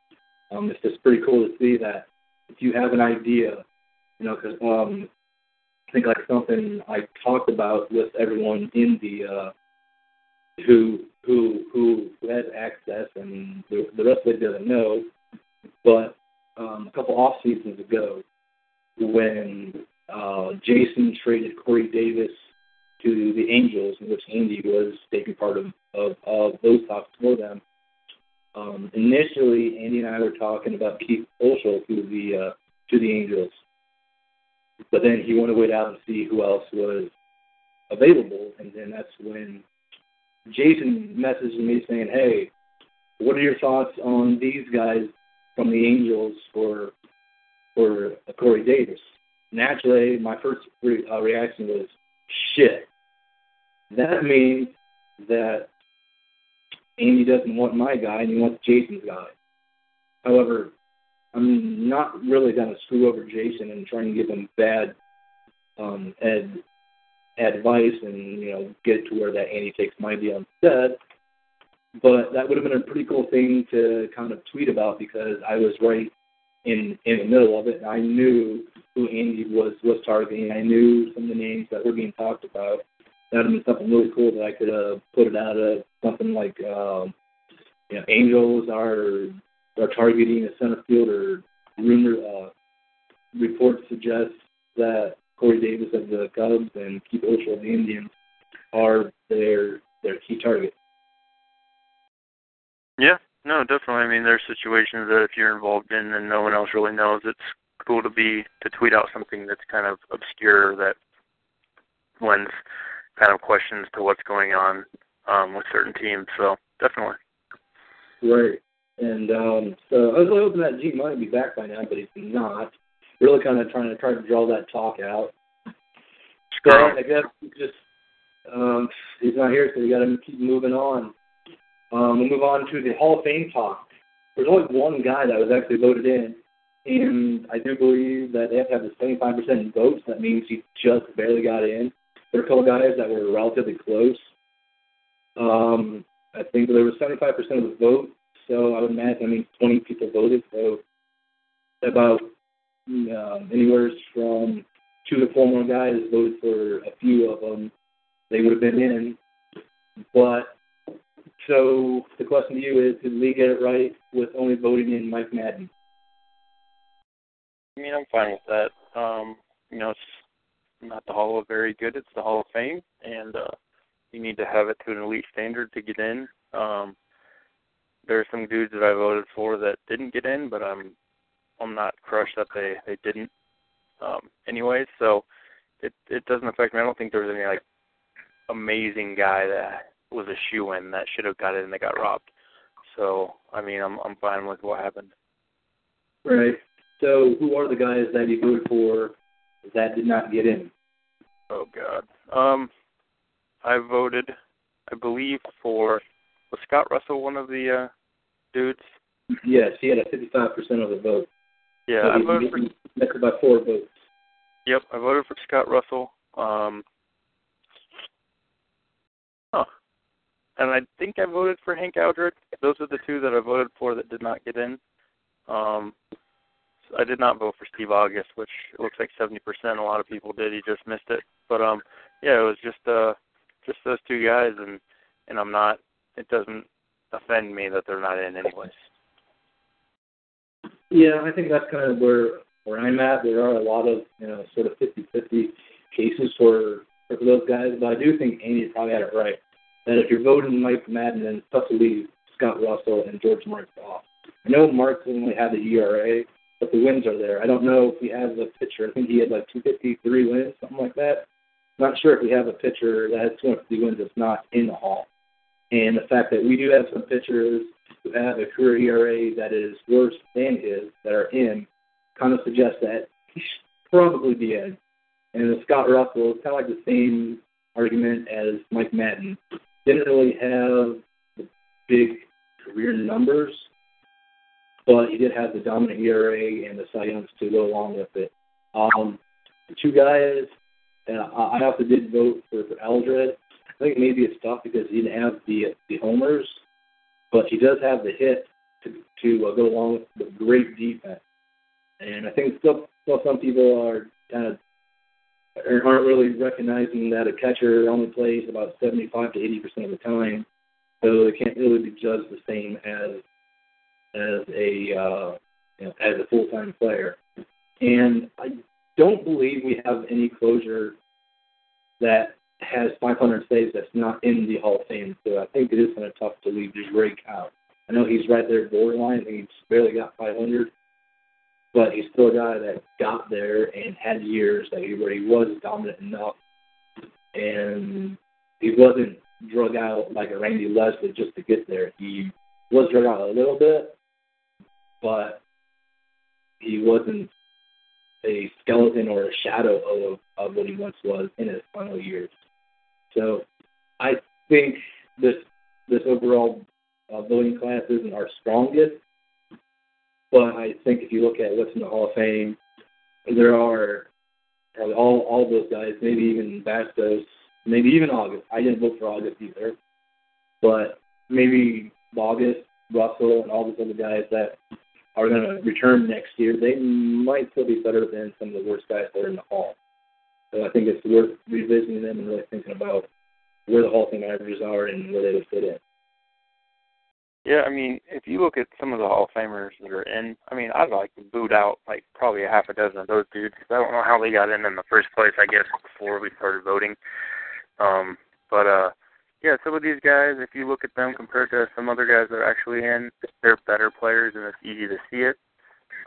Um, it's just pretty cool to see that if you have an idea, you know, because um, think like something I talked about with everyone in the uh, who who who has access, and the, the rest of it doesn't know. But um, a couple off seasons ago, when uh, Jason traded Corey Davis to the Angels, in which Andy was taking part of, of, of those talks for them. Um, initially, Andy and I were talking about Keith Olschel to the uh, to the Angels, but then he wanted to wait out and see who else was available, and then that's when Jason messaged me saying, "Hey, what are your thoughts on these guys from the Angels for for Corey Davis?" Naturally, my first re- uh, reaction was, "Shit." That means that Andy doesn't want my guy and he wants Jason's guy. However, I'm not really going to screw over Jason and try and give him bad um, ed advice and you know get to where that Andy takes my deal instead. But that would have been a pretty cool thing to kind of tweet about because I was right in in the middle of it. I knew who Andy was was targeting. I knew some of the names that were being talked about. That would have been something really cool that I could have put it out of something like um, you know Angels are are targeting a center fielder. Rumor uh, reports suggest that Corey Davis of the Cubs and Keith Olschel of the Indians are their their key targets. Yeah, no, definitely. I mean, there's situations that if you're involved in and no one else really knows, it's cool to be to tweet out something that's kind of obscure that lends kind of questions to what's going on um, with certain teams. So definitely. Right. And um, so I was really hoping that G might be back by now, but he's not. Really kind of trying to try to draw that talk out. So I guess just um, he's not here, so we got to keep moving on. Um, we'll move on to the Hall of Fame talk. There's only one guy that was actually voted in, and I do believe that they have to have the 75% votes. That means he just barely got in. There were a couple guys that were relatively close. Um, I think there was 75% of the vote, so I would imagine, I mean, 20 people voted, so about uh, anywhere from two to four more guys voted for a few of them. They would have been in. But, so the question to you is, did Lee get it right with only voting in Mike Madden? I mean, I'm fine with that. Um, you know, it's not the Hall of Very Good, it's the Hall of Fame, and uh, you need to have it to an elite standard to get in. Um, there are some dudes that I voted for that didn't get in, but I'm I'm not crushed that they they didn't. Um, anyway, so it it doesn't affect me. I don't think there was any like amazing guy that was a shoe in that should have got and they got robbed. So I mean, I'm I'm fine with what happened. Right. So who are the guys that you voted for that did not get in? Oh God. Um, I voted, I believe, for was Scott Russell one of the uh, dudes? Yes, he had a 55% of the vote. Yeah, so I voted for. About four votes. Yep, I voted for Scott Russell. Um, huh. And I think I voted for Hank Aldrich. Those are the two that I voted for that did not get in. Um, I did not vote for Steve August, which looks like 70%. A lot of people did. He just missed it. But um, yeah, it was just uh just those two guys, and and I'm not. It doesn't offend me that they're not in anyways. Yeah, I think that's kind of where where I'm at. There are a lot of you know sort of 50-50 cases for for those guys, but I do think Amy probably had it right. That if you're voting Mike Madden, then tough to leave Scott Russell and George Marks off. I know Marks only had the ERA, but the wins are there. I don't know if he has a pitcher. I think he had like 253 wins, something like that. Not sure if we have a pitcher that has 250 wins that's not in the Hall. And the fact that we do have some pitchers who have a career ERA that is worse than his that are in kind of suggests that he should probably be in. And with Scott Russell, it's kind of like the same argument as Mike Madden. Didn't really have the big career numbers, but he did have the dominant ERA and the Cy Youngs to go along with it. Um, the two guys, uh, I also did vote for, for Eldred. I think maybe it's tough because he didn't have the the homers, but he does have the hit to to uh, go along with the great defense. And I think still, still some people are kind of aren't really recognizing that a catcher only plays about 75 to 80 percent of the time, so they can't really be judged the same as as a uh, you know, as a full time player. And I don't believe we have any closure that has 500 saves that's not in the Hall of Fame. So I think it is kind of tough to leave Drake out. I know he's right there borderline. I he's barely got 500, but he's still a guy that got there and had years that he, where he was dominant enough, and he wasn't drug out like a Randy Leslie just to get there. He was drug out a little bit, but he wasn't a skeleton or a shadow of of what he once was in his final years. So I think this this overall uh, voting class isn't our strongest, but I think if you look at what's in the Hall of Fame, there are probably all all those guys, maybe even Bastos, maybe even August. I didn't vote for August either, but maybe August, Russell, and all those other guys that are going to return next year, they might still be better than some of the worst guys that are in the Hall. So I think it's worth revisiting them and really thinking about where the Hall of Fame averages are and where they would fit in. Yeah, I mean, if you look at some of the Hall of Famers that are in, I mean, I'd like to boot out like probably a half a dozen of those dudes. I don't know how they got in in the first place. I guess before we started voting. Um, but uh, yeah, some of these guys, if you look at them compared to some other guys that are actually in, they're better players, and it's easy to see it.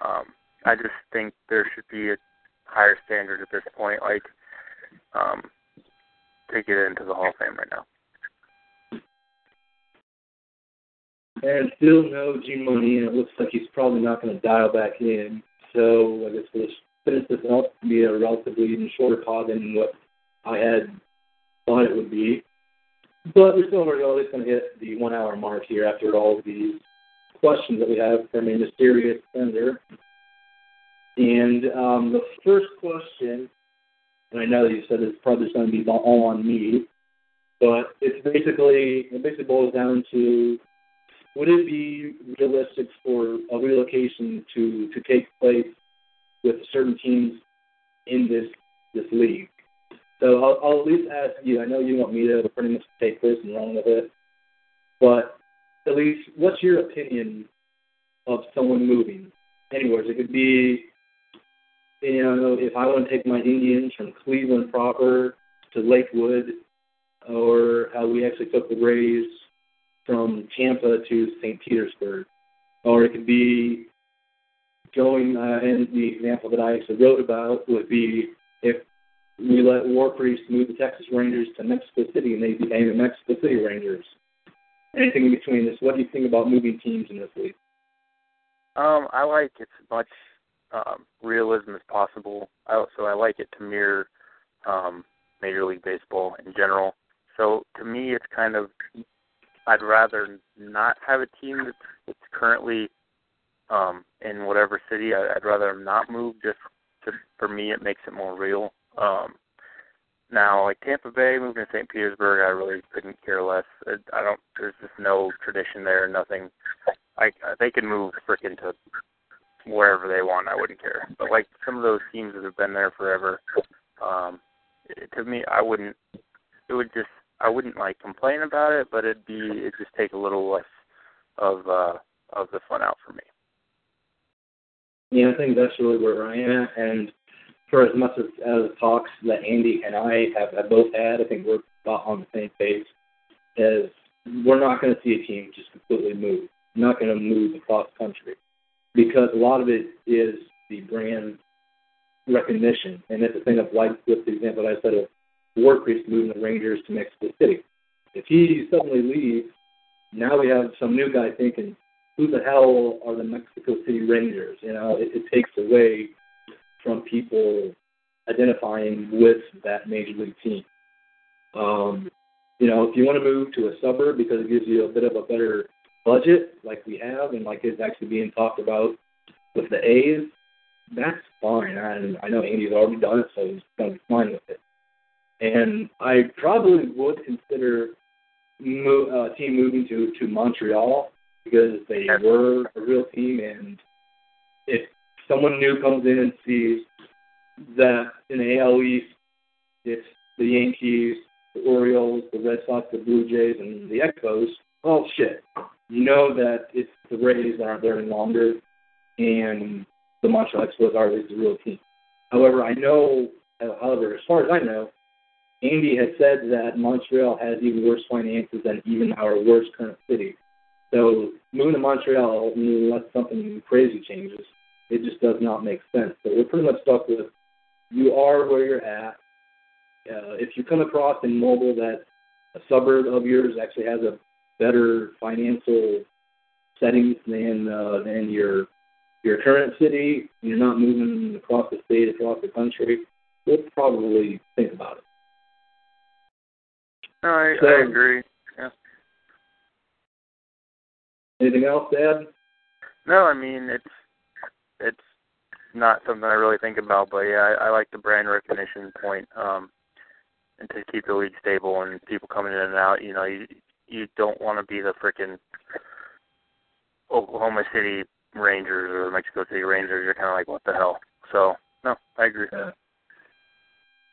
Um, I just think there should be a higher standard at this point, like um, to get into the Hall of Fame right now. And still no G Money, and it looks like he's probably not going to dial back in. So I guess we'll finish this up to be a relatively shorter pod than what I had thought it would be. But we're still going at going to hit the one hour mark here after all these questions that we have from a mysterious sender. And um, the first question, and I know that you said it's probably going to be all on me, but it's basically it basically boils down to would it be realistic for a relocation to to take place with certain teams in this this league? So I'll, I'll at least ask you. I know you want me to pretty much take this and run with it, but at least, what's your opinion of someone moving anywhere? It could be, you know, if I want to take my Indians from Cleveland proper to Lakewood, or how we actually took the Rays from Tampa to St. Petersburg, or it could be going. Uh, and the example that I actually wrote about would be if we let War Priest move the Texas Rangers to Mexico City, and they became the Mexico City Rangers. Anything in between this? What do you think about moving teams in this league? Um, I like as much um, realism as possible. I also I like it to mirror um, Major League Baseball in general. So to me, it's kind of I'd rather not have a team that's, that's currently um, in whatever city. I, I'd rather not move. Just to, for me, it makes it more real. Um, now, like Tampa Bay moving to St. Petersburg, I really couldn't care less. I don't. There's just no tradition there. Nothing. I they can move freaking to wherever they want. I wouldn't care. But like some of those teams that have been there forever, um, to me, I wouldn't. It would just I wouldn't like complain about it, but it'd be it just take a little less of uh of the fun out for me. Yeah, I think that's really where I am at. And for as much as, as talks that Andy and I have, have both had, I think we're about on the same page. As we're not going to see a team just completely move. Not going to move across country because a lot of it is the brand recognition, and it's a thing of like with the example I said of Ward Priest moving the Rangers to Mexico City. If he suddenly leaves, now we have some new guy thinking, who the hell are the Mexico City Rangers? You know, it, it takes away from people identifying with that major league team. Um, you know, if you want to move to a suburb because it gives you a bit of a better budget, like we have, and like it's actually being talked about with the A's, that's fine. I, I know Andy's already done it, so he's going to be fine with it. And I probably would consider mo- uh, team moving to to Montreal because they were a real team, and if someone new comes in and sees that in the AL East, it's the Yankees, the Orioles, the Red Sox, the Blue Jays, and the Expos. Oh shit! You know that it's the Rays that aren't there longer, and the Montreal Expos are the real team. However, I know, however, as far as I know, Andy has said that Montreal has even worse finances than even our worst current city. So moving to Montreal, unless something crazy changes, it just does not make sense. So we're pretty much stuck with you are where you're at. Uh, if you come across in Mogul that a suburb of yours actually has a better financial settings than uh, than your your current city, you're not moving across the state, across the country, we'll probably think about it. No, I, So- I agree. Yeah. Anything else, Dad? No, I mean it's it's not something I really think about, but yeah, I, I like the brand recognition point. Um, and to keep the league stable and people coming in and out, you know, you you don't want to be the freaking Oklahoma City Rangers or the Mexico City Rangers. You're kind of like, what the hell? So no, I agree. Yeah.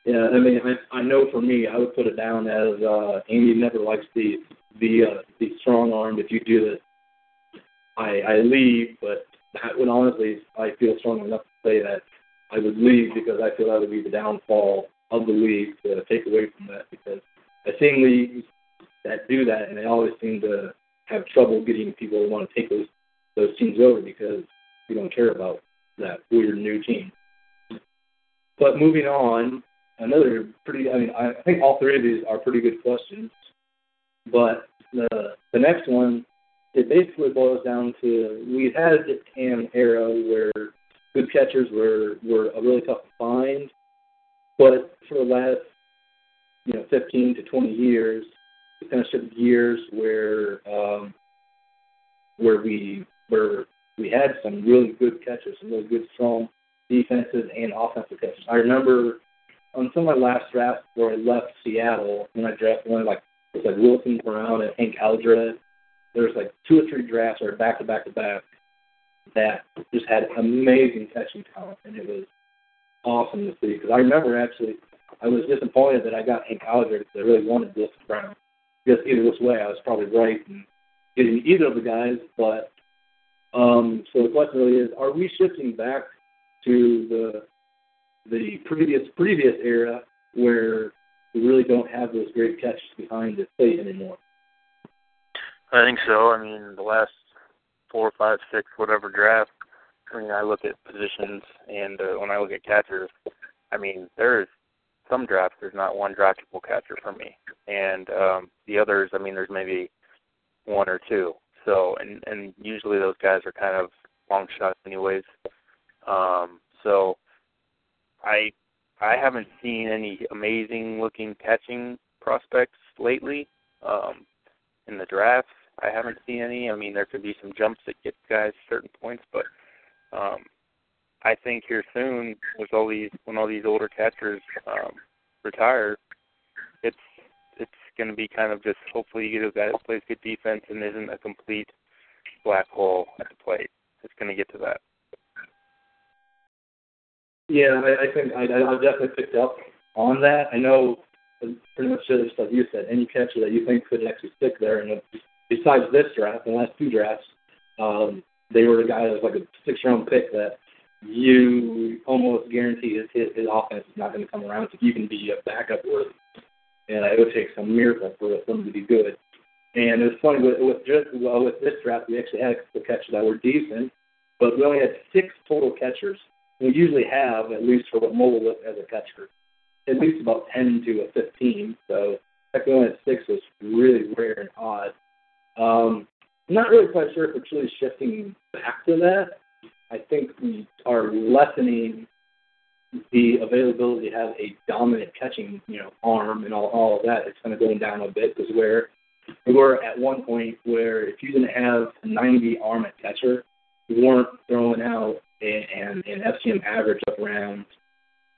Yeah, I mean, I, I know for me, I would put it down as uh, Andy never likes the the uh, the strong arm. If you do this, I I leave, but that would honestly, I feel strong enough to say that I would leave because I feel that would be the downfall of the league to take away from that. Because I've seen leagues that do that, and they always seem to have trouble getting people to want to take those those teams over because we don't care about that weird new team. But moving on, another pretty. I mean, I think all three of these are pretty good questions. But the the next one, it basically boils down to we had an era where good catchers were were a really tough to find, but for the last you know 15 to 20 years, kind of shifted gears where um, where we where we had some really good catchers, some really good strong defensive and offensive catchers. I remember on some of my last drafts where I left Seattle when I drafted one like it was like Wilson Brown and Hank Aldred. There was like two or three drafts or back to back to back that just had amazing catching talent, and it was awesome to see. Because I remember actually, I was disappointed that I got Hank Aldred because I really wanted Wilson Brown. Because either this way, I was probably right in getting either of the guys. But um, so the question really is: Are we shifting back to the the previous previous era where we really don't have those great catches behind the plate anymore? I think so. I mean, the last four, five, six, whatever draft. I mean, I look at positions, and uh, when I look at catchers, I mean, there's some drafts. There's not one draftable catcher for me, and um, the others, I mean, there's maybe one or two. So, and and usually those guys are kind of long shots, anyways. Um, so, I I haven't seen any amazing looking catching prospects lately um, in the drafts. I haven't seen any. I mean, there could be some jumps that get guys certain points, but um, I think here soon, with all these when all these older catchers um, retire, it's it's going to be kind of just hopefully you get a guy that plays good defense and isn't a complete black hole at the plate. It's going to get to that. Yeah, I, I think I, I- definitely picked up on that. I know pretty much just like you said, any catcher that you think could actually stick there. And besides this draft, the last two drafts, um, they were the guy that was like a six-round pick that you almost guarantee his his, his offense is not going to come around to even be a backup worthy. And it would take some miracle for them to be good. And it was funny with with just well with this draft, we actually had a couple catchers that were decent, but we only had six total catchers. We usually have at least for what Mogul was as a catcher, at least about ten to a fifteen. So fact we only had six was really rare and odd. Um, not really quite sure if it's really shifting back to that. I think we are lessening the availability to have a dominant catching, you know, arm and all, all of that. It's kind of going down a bit because where we were at one point where if you didn't have a 90 arm at catcher, you weren't throwing out and an FCM average up around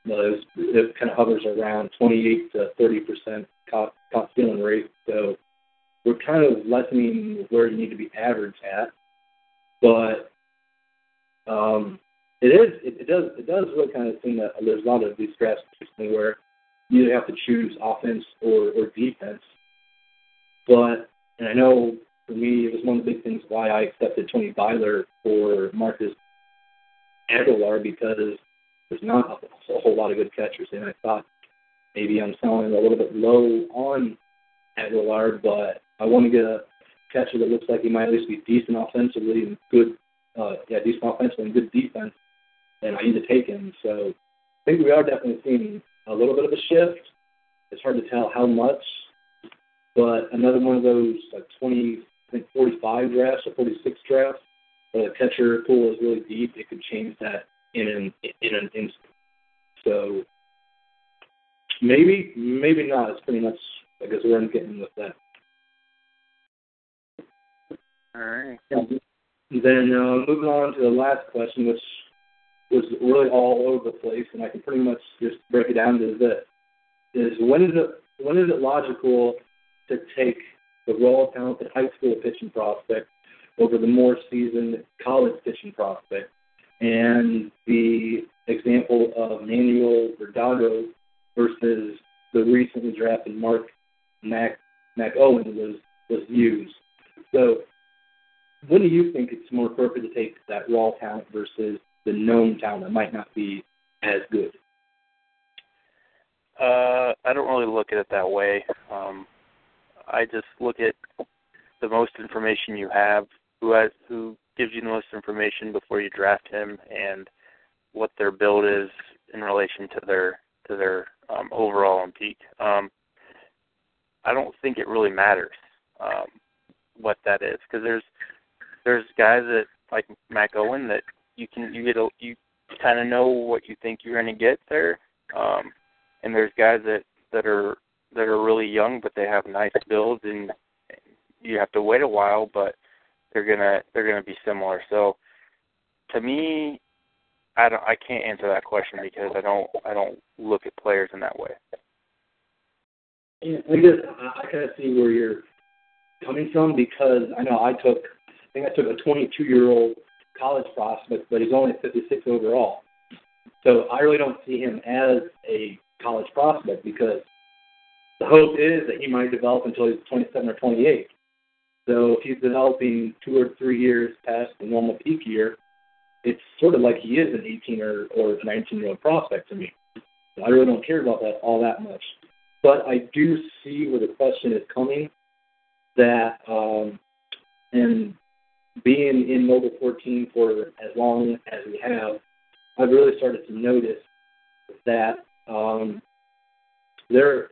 those it kind of hovers around 28 to 30 percent caught stealing rate. So we're kind of lessening where you need to be average at, but um, it is it, it does it does really kind of seem that there's a lot of these drafts where you either have to choose offense or, or defense. But and I know for me it was one of the big things why I accepted Tony Byler for Marcus Aguilar because there's not a, a whole lot of good catchers and I thought maybe I'm selling a little bit low on Aguilar, but I want to get a catcher that looks like he might at least be decent offensively and good, uh, yeah, decent offensively and good defense, and I need to take him. So I think we are definitely seeing a little bit of a shift. It's hard to tell how much, but another one of those like 20, I think 45 drafts or 46 drafts, where the catcher pool is really deep, it could change that in an in an instant. So maybe, maybe not. It's pretty much I guess where I'm getting with that. All right. Then uh, moving on to the last question, which was really all over the place, and I can pretty much just break it down to this: is when is it when is it logical to take the raw talented high school pitching prospect over the more seasoned college pitching prospect? And the example of Manuel Verdugo versus the recently drafted Mark Mac Mac Owen was was used. So when do you think it's more appropriate to take that raw talent versus the known talent that might not be as good? Uh, I don't really look at it that way. Um, I just look at the most information you have, who has who gives you the most information before you draft him, and what their build is in relation to their to their um, overall and peak. Um, I don't think it really matters um, what that is because there's there's guys that like Mac Owen that you can you get a, you kind of know what you think you're going to get there, um, and there's guys that that are that are really young but they have nice builds and you have to wait a while but they're gonna they're gonna be similar. So to me, I don't I can't answer that question because I don't I don't look at players in that way. Yeah, I guess I kind of see where you're coming from because I know I took think I took a 22 year old college prospect, but he's only 56 overall. So I really don't see him as a college prospect because the hope is that he might develop until he's 27 or 28. So if he's developing two or three years past the normal peak year, it's sort of like he is an 18 or, or 19 year old prospect to me. I really don't care about that all that much. But I do see where the question is coming that, um, and being in Mogul 14 for as long as we have, I've really started to notice that um, there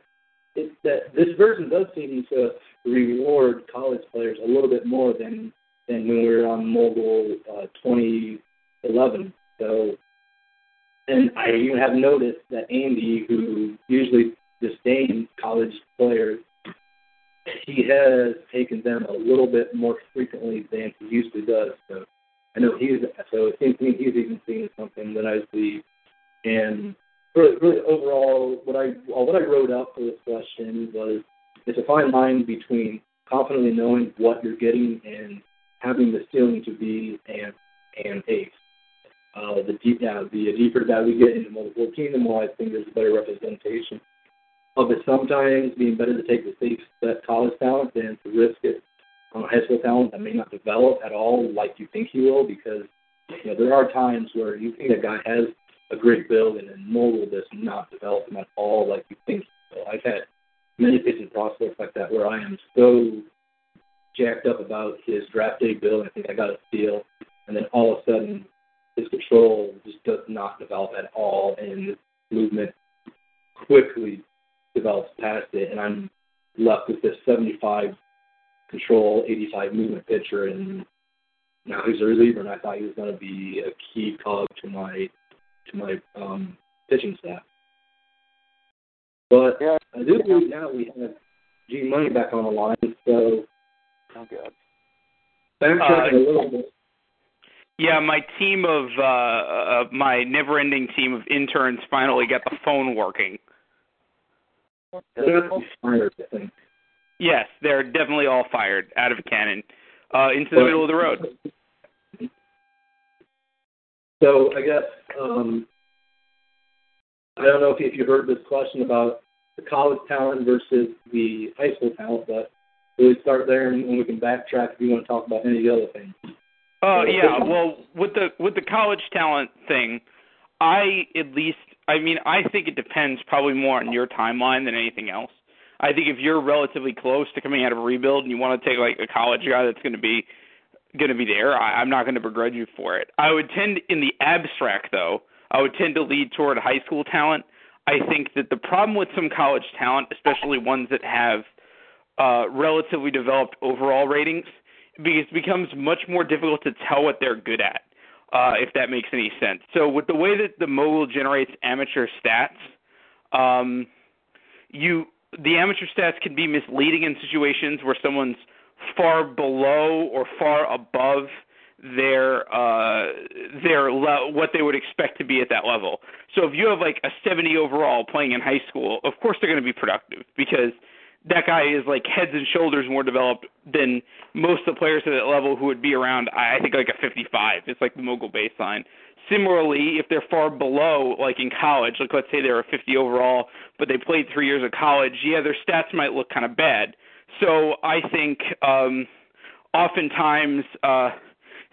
it, that this version does seem to reward college players a little bit more than than when we were on Mogul uh, 2011. So, and I even have noticed that Andy, who usually disdains college players, he has taken them a little bit more frequently than he usually does. So I know he's so it seems to me he's even seeing something that I see. And really, really overall, what I well, what I wrote up for this question was it's a fine line between confidently knowing what you're getting and having the feeling to be an an ace. Uh, the deep, yeah, the deeper that we get into Mogul 14, the more I think there's a better representation of it. Sometimes being better to take the safe bet college talent than to risk it on high school talent that may not develop at all like you think he will, because you know there are times where you think a guy has a great build and then Mogul does not develop him at all like you think. So I've had many of prospects like that where I am so jacked up about his draft day build. I think I got a steal, and then all of a sudden his control just does not develop at all, and his movement quickly develops past it, and I'm left with this 75 control, 85 movement pitcher, and now he's a reliever, and I thought he was going to be a key cog to my to my um, pitching staff. But Yeah. I do believe now we have G Money back on the line, so Oh, God. backtracking Uh, a little bit. Yeah, my team of uh, uh my never-ending team of interns finally got the phone working. They're gonna fired, I think. Yes, they're definitely all fired out of a cannon uh, into the middle of the road. So I guess um, I don't know if you, if you heard this question about the college talent versus the high school talent, but we'll start there and, and we can backtrack if you want to talk about any of the other things. Oh yeah, well with the with the college talent thing, I at least I mean I think it depends probably more on your timeline than anything else. I think if you're relatively close to coming out of a rebuild and you want to take like a college guy that's going to be going to be there, I, I'm not going to begrudge you for it. I would tend in the abstract though, I would tend to lead toward high school talent. I think that the problem with some college talent, especially ones that have uh, relatively developed overall ratings, because it becomes much more difficult to tell what they're good at, uh, if that makes any sense. So with the way that the mogul generates amateur stats, um, you the amateur stats can be misleading in situations where someone's far below or far above their uh their le- what they would expect to be at that level. So if you have like a 70 overall playing in high school, of course they're going to be productive because that guy is like heads and shoulders more developed than most of the players at that level who would be around I think like a 55. It's like the mogul baseline. Similarly, if they're far below, like in college, like let's say they're a 50 overall, but they played three years of college, yeah, their stats might look kind of bad. So I think um, oftentimes uh,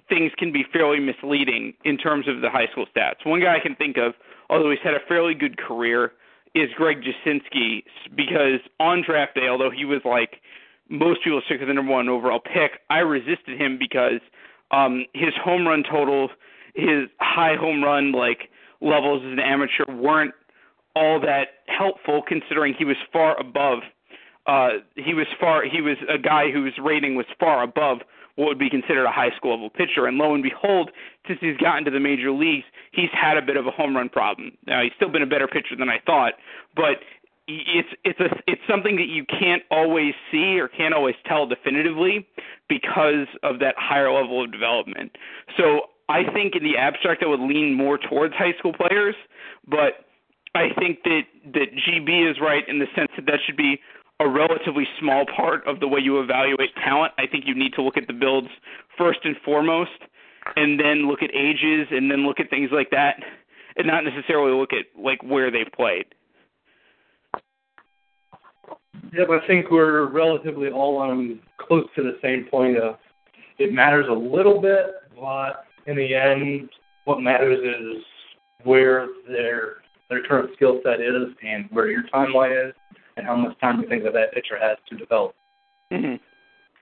things can be fairly misleading in terms of the high school stats. One guy I can think of, although he's had a fairly good career, is Greg Jasinski because on draft day, although he was like most people took the number one overall pick, I resisted him because um, his home run total, his high home run like levels as an amateur weren't all that helpful considering he was far above uh he was far he was a guy whose rating was far above what would be considered a high school level pitcher. And lo and behold since he's gotten to the major leagues he's had a bit of a home run problem. Now he's still been a better pitcher than i thought but it's it's a it's something that you can't always see or can't always tell definitively because of that higher level of development. So i think in the abstract i would lean more towards high school players but i think that that gb is right in the sense that that should be a relatively small part of the way you evaluate talent. I think you need to look at the builds first and foremost, and then look at ages, and then look at things like that, and not necessarily look at like where they've played. Yep, I think we're relatively all on close to the same point of it matters a little bit, but in the end, what matters is where their their current skill set is and where your timeline is and how much time you think that that pitcher has to develop. Mm-hmm.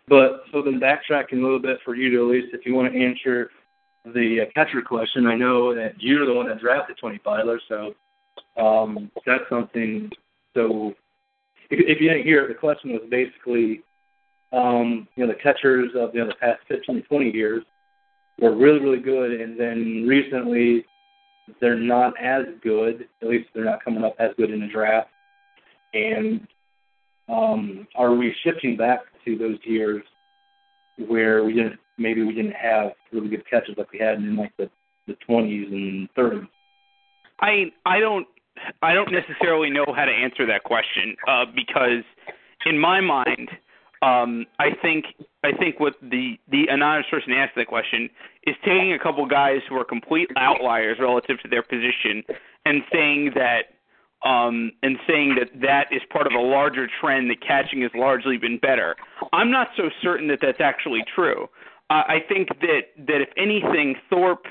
But so then backtracking a little bit for you to at least, if you want to answer the uh, catcher question, I know that you're the one that drafted Tony Filer, so um, that's something. So if, if you didn't hear it, the question was basically, um, you know, the catchers of you know the past 15, 20 years were really, really good, and then recently they're not as good. At least they're not coming up as good in the draft. And um, are we shifting back to those years where we didn't maybe we didn't have really good catches like we had in like the the 20s and 30s? I I don't I don't necessarily know how to answer that question uh, because in my mind, um, I think I think what the the anonymous person asked that question is taking a couple guys who are complete outliers relative to their position and saying that um, and saying that that is part of a larger trend that catching has largely been better. I'm not so certain that that's actually true. Uh, I think that that if anything, Thorpe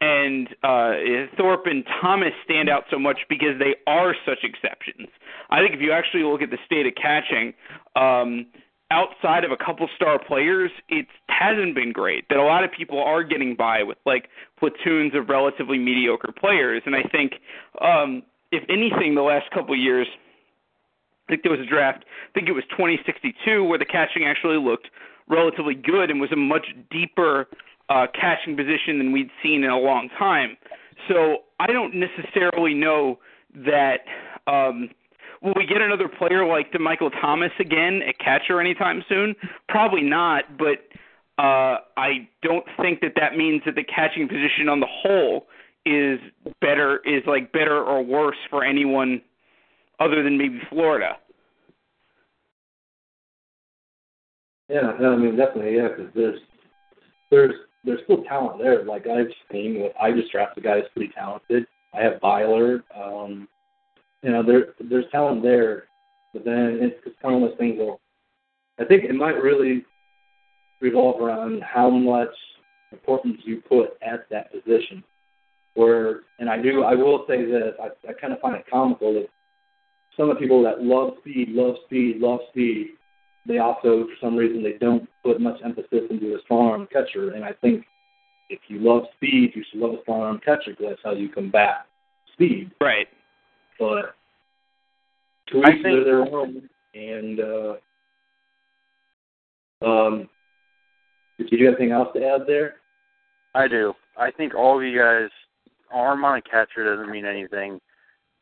and uh, Thorpe and Thomas stand out so much because they are such exceptions. I think if you actually look at the state of catching, um, outside of a couple star players, it hasn't been great. That a lot of people are getting by with like platoons of relatively mediocre players, and I think um, if anything, the last couple of years. I think there was a draft. I think it was 2062 where the catching actually looked relatively good and was a much deeper uh, catching position than we'd seen in a long time. So I don't necessarily know that. Um, will we get another player like Michael Thomas again at catcher anytime soon? Probably not, but uh, I don't think that that means that the catching position on the whole is better is like better or worse for anyone other than maybe Florida. Yeah, I mean definitely, yeah, because there's there's there's still talent there. Like I've seen, I just drafted a guy that's pretty talented. I have Byler. Um, you know, there there's talent there, but then it's, it's kind of things. Well, I think it might really revolve around how much importance you put at that position. Where, and I do, I will say this, I, I kind of find it comical that some of the people that love speed, love speed, love speed, they also, for some reason, they don't put much emphasis into a strong arm catcher. And I think if you love speed, you should love a strong arm catcher because that's how you combat speed. Right. But to each think, their own. And uh, um, did you have anything else to add there? I do. I think all of you guys, arm on a catcher doesn't mean anything.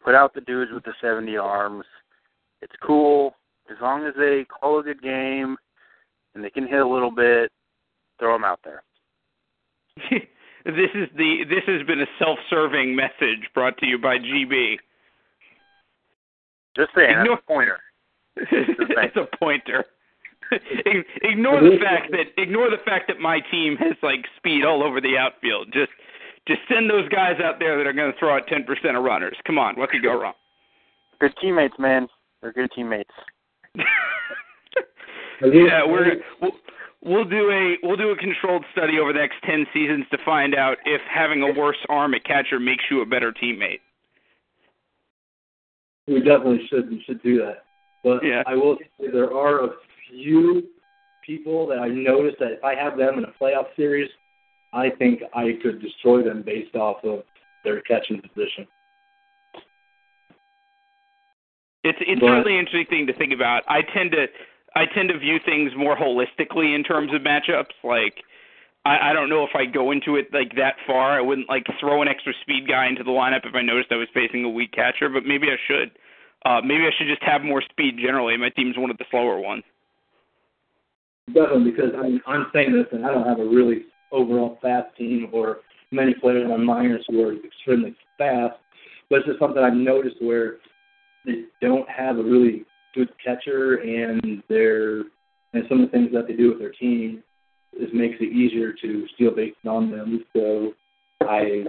Put out the dudes with the 70 arms. It's cool as long as they call a good game and they can hit a little bit. Throw them out there. *laughs* this is the this has been a self-serving message brought to you by GB. Just saying, Ignore, *laughs* that's a pointer. that's a pointer. ignore the fact that ignore the fact that my team has like speed all over the outfield. Just just send those guys out there that are going to throw out ten percent of runners. Come on, what could go wrong? Good teammates, man. They're good teammates. *laughs* yeah, we're we'll, we'll do a we'll do a controlled study over the next ten seasons to find out if having a worse arm at catcher makes you a better teammate. We definitely should we should do that. But yeah. I will say there are a few people that I noticed that if I have them in a playoff series, I think I could destroy them based off of their catching position. It's it's but, really interesting thing to think about. I tend to I tend to view things more holistically in terms of matchups. Like I, I don't know if I go into it like that far. I wouldn't like throw an extra speed guy into the lineup if I noticed I was facing a weak catcher, but maybe I should. Uh, maybe I should just have more speed generally. My team's one of the slower ones. Definitely, because I'm I'm saying this, and I don't have a really overall fast team or many players on minors who are extremely fast. But it's just something I've noticed where they don't have a really good catcher, and they're and some of the things that they do with their team is makes it easier to steal bases on them. So I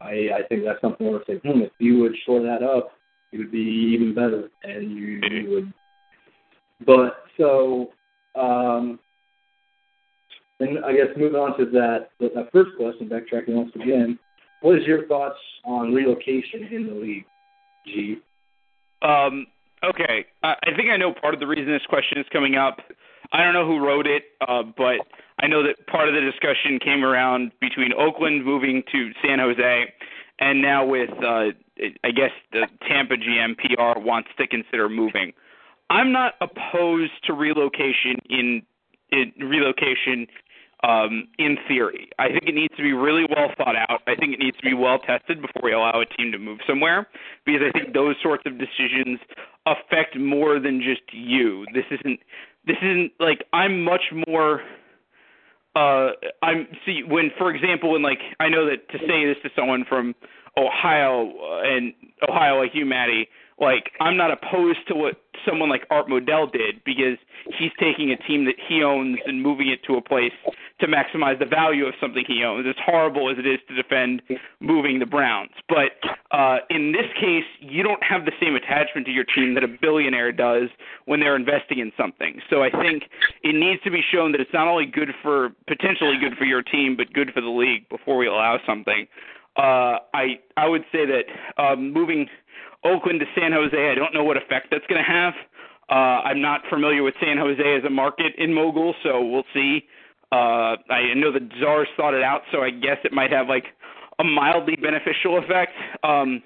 I I think that's something where I say, hmm, if you would shore that up, it would be even better, and you, you would. But so um, and I guess moving on to that, that first question, backtracking once again, what is your thoughts on relocation in the league, G? Um, okay, I, I think I know part of the reason this question is coming up. I don't know who wrote it, uh, but I know that part of the discussion came around between Oakland moving to San Jose, and now with uh, I guess the Tampa GM PR wants to consider moving. I'm not opposed to relocation in, in relocation um, in theory. I think it needs to be really well thought out. I think it needs to be well tested before we allow a team to move somewhere because I think those sorts of decisions affect more than just you. This isn't this isn't like I'm much more uh I'm see when for example when like I know that to say this to someone from Ohio uh, and Ohio like you Maddie Like I'm not opposed to what someone like Art Modell did because he's taking a team that he owns and moving it to a place to maximize the value of something he owns. As horrible as it is to defend moving the Browns, but uh, in this case, you don't have the same attachment to your team that a billionaire does when they're investing in something. So I think it needs to be shown that it's not only good for potentially good for your team, but good for the league before we allow something. Uh, I I would say that um, moving Oakland to San Jose, I don't know what effect that's going to have. Uh, I'm not familiar with San Jose as a market in Mogul, so we'll see. Uh, I know the Czars thought it out, so I guess it might have like a mildly beneficial effect. Um,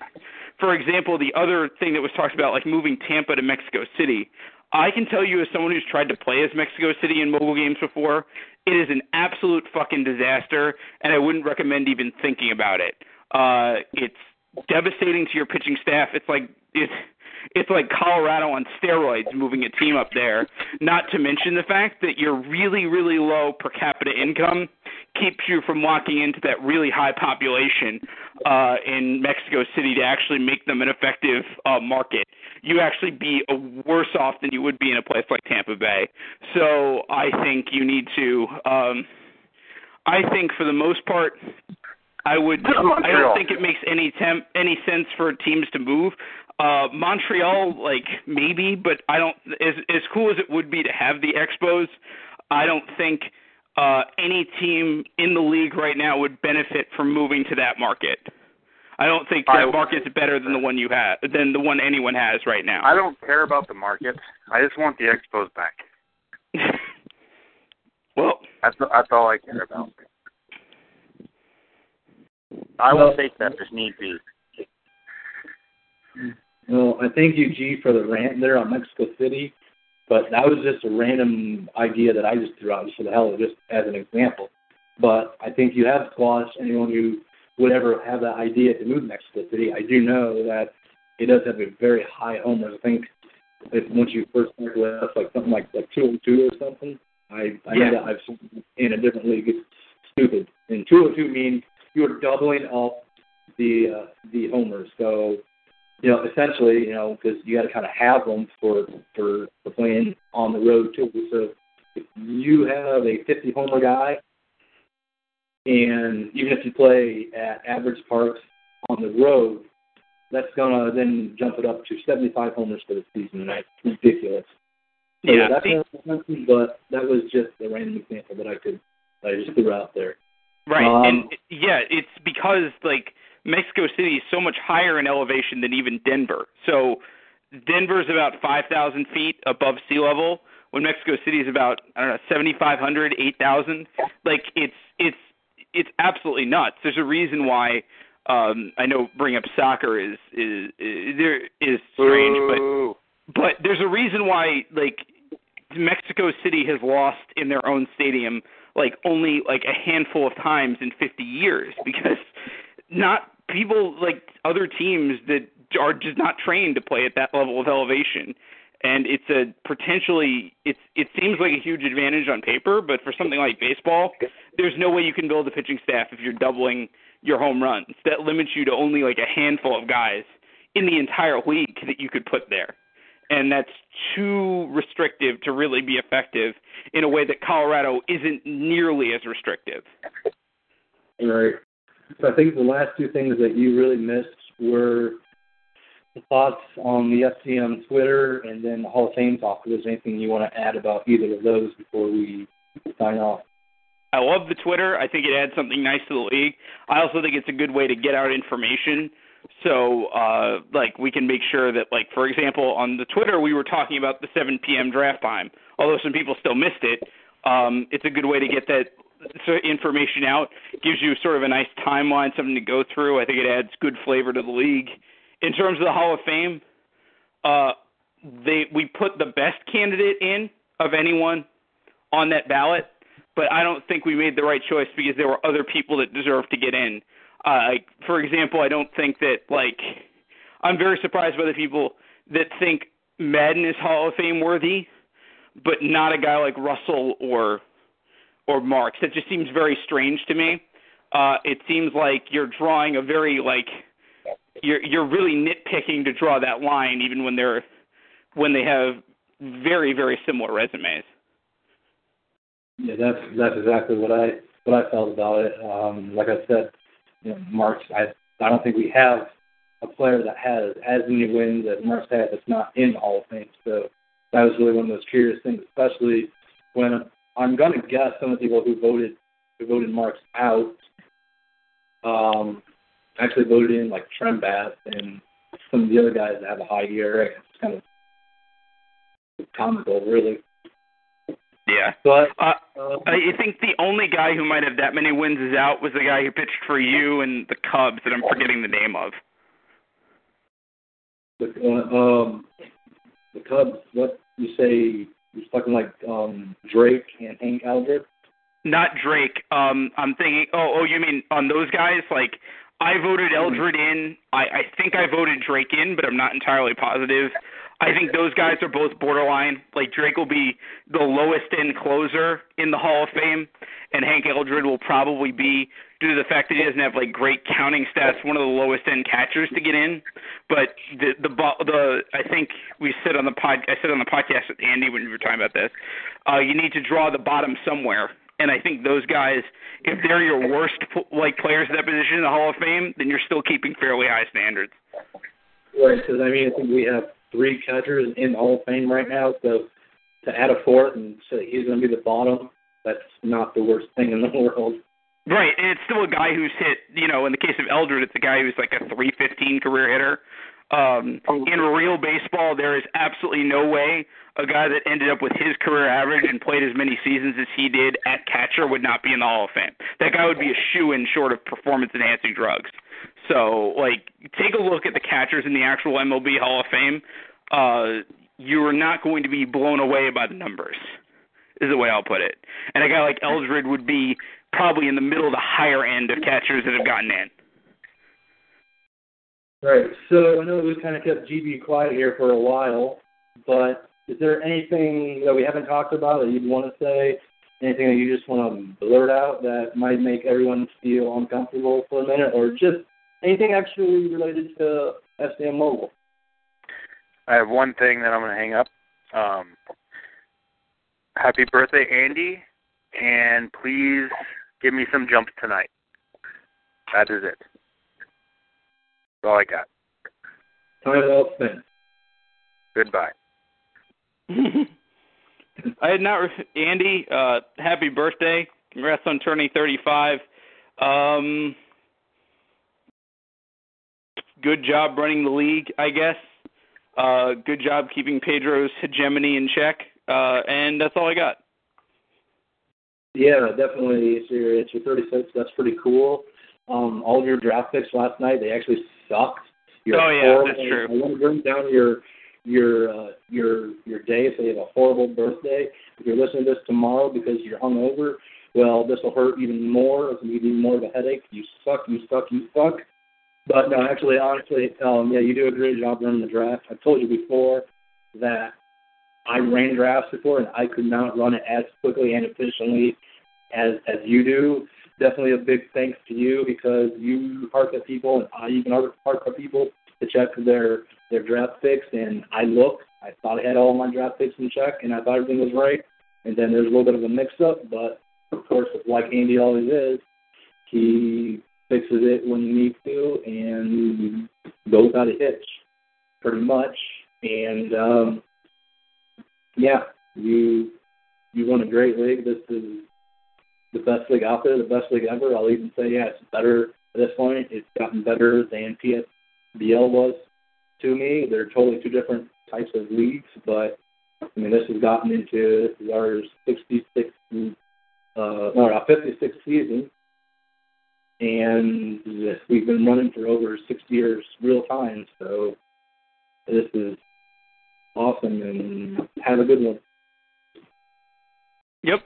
for example, the other thing that was talked about, like moving Tampa to Mexico City, I can tell you as someone who's tried to play as Mexico City in Mogul games before, it is an absolute fucking disaster, and I wouldn't recommend even thinking about it. Uh, it's devastating to your pitching staff. It's like it's it's like Colorado on steroids moving a team up there. Not to mention the fact that your really really low per capita income keeps you from walking into that really high population uh, in Mexico City to actually make them an effective uh, market. You actually be worse off than you would be in a place like Tampa Bay. So I think you need to. Um, I think for the most part, I would. I don't think it makes any temp any sense for teams to move. Uh, Montreal, like maybe, but I don't. As as cool as it would be to have the Expos, I don't think uh, any team in the league right now would benefit from moving to that market. I don't think that market's better than the one you have than the one anyone has right now. I don't care about the market. I just want the Expos back. *laughs* well, that's that's all I care about. I will Well- take that if need be. Well, I thank you, G, for the rant there on Mexico City, but that was just a random idea that I just threw out just for the hell of it, just as an example. But I think you have squashed anyone who would ever have that idea to move to Mexico City. I do know that it does have a very high homers. I think if once you first start with us, like something like like 202 or something. I I Yeah. know that I've seen in a different league. It's stupid. And 202 means you're doubling up the uh, the homers. So you know, essentially, you know, because you got to kind of have them for for for playing on the road too. So if you have a 50 homer guy, and even if you play at average parks on the road, that's gonna then jump it up to 75 homers for the season, and that's ridiculous. So Yeah, that's but that was just a random example that I could that I just threw out there. Right, Um, and yeah, it's because like Mexico City is so much higher in elevation than even Denver. So Denver's about 5,000 feet above sea level, when Mexico City is about I don't know 7,500, 8,000. Like it's it's it's absolutely nuts. There's a reason why um I know bring up soccer is is, is there is strange, but but there's a reason why like Mexico City has lost in their own stadium like only like a handful of times in 50 years because not people like other teams that are just not trained to play at that level of elevation. And it's a potentially it's it seems like a huge advantage on paper but for something like baseball there's no way you can build a pitching staff if you're doubling your home runs. That limits you to only like a handful of guys in the entire league that you could put there and that's too restrictive to really be effective in a way that Colorado isn't nearly as restrictive. Right. So I think the last two things that you really missed were the thoughts on the FCM Twitter and then the Hall of Fame talk. If there's anything you want to add about either of those before we sign off. I love the Twitter. I think it adds something nice to the league. I also think it's a good way to get out information. So, uh, like, we can make sure that, like, for example, on the Twitter, we were talking about the 7 p.m. draft time. Although some people still missed it, um, it's a good way to get that information out. Gives you sort of a nice timeline, something to go through. I think it adds good flavor to the league. In terms of the Hall of Fame, uh, they we put the best candidate in of anyone on that ballot, but I don't think we made the right choice because there were other people that deserved to get in. Uh, like, for example, I don't think that like I'm very surprised by the people that think Madden is Hall of Fame worthy, but not a guy like Russell or or Marks. That just seems very strange to me. Uh, it seems like you're drawing a very like you're you're really nitpicking to draw that line, even when they're when they have very very similar resumes. Yeah, that's that's exactly what I what I felt about it. Um, like I said, you know, Marks. I I don't think we have a player that has as many wins as Marks has that's not in the Hall of Fame. So that was really one of those curious things, especially when I'm going to guess some of the people who voted who voted Marks out um, actually voted in like Trent Bass and some of the other guys that have a high ERA. It's kind of comical, really. Yeah. But uh, uh, I think the only guy who might have that many wins is out was the guy who pitched for you and the Cubs that I'm forgetting the name of. the uh, um, the Cubs. What you say? You're talking like um, Drake and Hank Aldred. Not Drake. Um, I'm thinking. Oh, oh, you mean on those guys? Like I voted Eldred in. I, I think I voted Drake in, but I'm not entirely positive. I think those guys are both borderline. Like Drake will be the lowest end closer in the Hall of Fame, and Hank Eldred will probably be due to the fact that he doesn't have like great counting stats, one of the lowest end catchers to get in. But the the the I think we said on the pod I said on the podcast with Andy when we were talking about this, uh, you need to draw the bottom somewhere. And I think those guys, if they're your worst like players at that position in the Hall of Fame, then you're still keeping fairly high standards. Right, because I mean I think we have three catchers in the Hall of Fame right now. So to add a fourth and say he's going to be the bottom, that's not the worst thing in the *laughs* world. Right, and it's still a guy who's hit. You know, in the case of Eldred, it's a guy who's like a 315 career hitter. Um, in real baseball, there is absolutely no way a guy that ended up with his career average and played as many seasons as he did at catcher would not be in the Hall of Fame. That guy would be a shoe in short of performance enhancing drugs. So, like, take a look at the catchers in the actual MLB Hall of Fame. Uh, you are not going to be blown away by the numbers, is the way I'll put it. And a guy like Eldred would be probably in the middle the higher end of catchers that have gotten in. Right. So I know we've kind of kept GB quiet here for a while, but is there anything that we haven't talked about that you'd want to say? Anything that you just want to blurt out that might make everyone feel uncomfortable for a minute, or just anything actually related to SDM Mogul? I have one thing that I'm going to hang up. Um, happy birthday, Andy, and please give me some jumps tonight. That is it. That's all I got. Time well spent. Goodbye. *laughs* I had not, re- Andy. Uh, happy birthday! Congrats on turning 35. Um, good job running the league, I guess. Uh, good job keeping Pedro's hegemony in check. Uh, and that's all I got. Yeah, definitely. It's your it's your 36. That's pretty cool. Um, all of your draft picks last night, they actually sucked. You're Oh, yeah, horrible. that's true. I want to bring down your your uh, your your day so they have a horrible birthday. If you're listening to this tomorrow because you're hungover, well, this will hurt even more. It's gonna give you more of a headache. You suck. You suck. You suck. But no, actually, honestly, um, yeah, you do a great job running the draft. I've told you before that I ran drafts before, and I could not run it as quickly and efficiently as as you do. Definitely a big thanks to you because you hark at people, and I even hark at people to check their their draft picks. And I looked, I thought I had all my draft picks in check, and I thought everything was right. And then there's a little bit of a mix-up, but of course, like Andy always is, he fixes it when he needs to and goes out a hitch, pretty much. And um, yeah, you you won a great league. This is the best league out there, the best league ever. I'll even say, yeah, it's better at this point. It's gotten better than PSBL was to me. They're totally two different types of leagues, but I mean, this has gotten into our 66, uh, no, our 56th season, and we've been running for over six years real time. So this is awesome, and have a good one. Yep.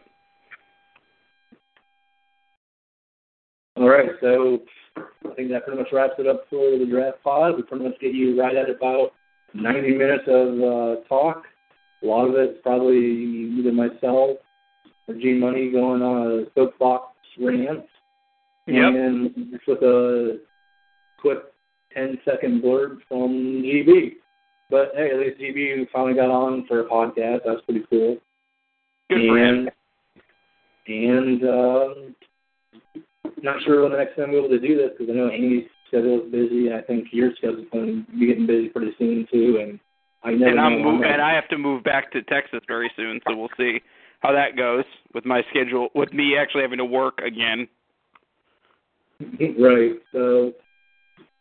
All right, so I think that pretty much wraps it up for the draft pod. We pretty much get you right at about 90 minutes of uh, talk. A lot of it's probably either myself or G Money going on a soapbox rant. Yep. And just with a quick 10 second blurb from GB. But hey, at least GB finally got on for a podcast. That's pretty cool. Good for him. And um, not sure when the next time we'll be able to do this because I know Amy's schedule is busy. I think your schedule's going to be getting busy pretty soon too. And I never and I'm know move, and I have to move back to Texas very soon, so we'll see how that goes with my schedule. With me actually having to work again. Right. So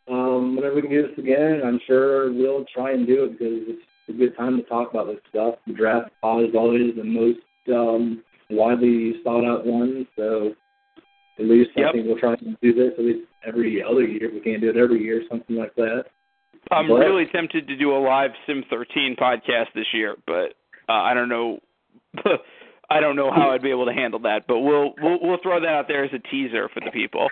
um, whenever we can do this again, I'm sure we'll try and do it because it's a good time to talk about this stuff. The draft pod is always the most um, widely sought out one. So at least I think we'll try and do this at least every other year. If we can't do it every year, something like that. I'm But- really tempted to do a live Sim 13 podcast this year, but uh, I don't know. *laughs* I don't know how I'd be able to handle that, but we'll we'll we'll throw that out there as a teaser for the people.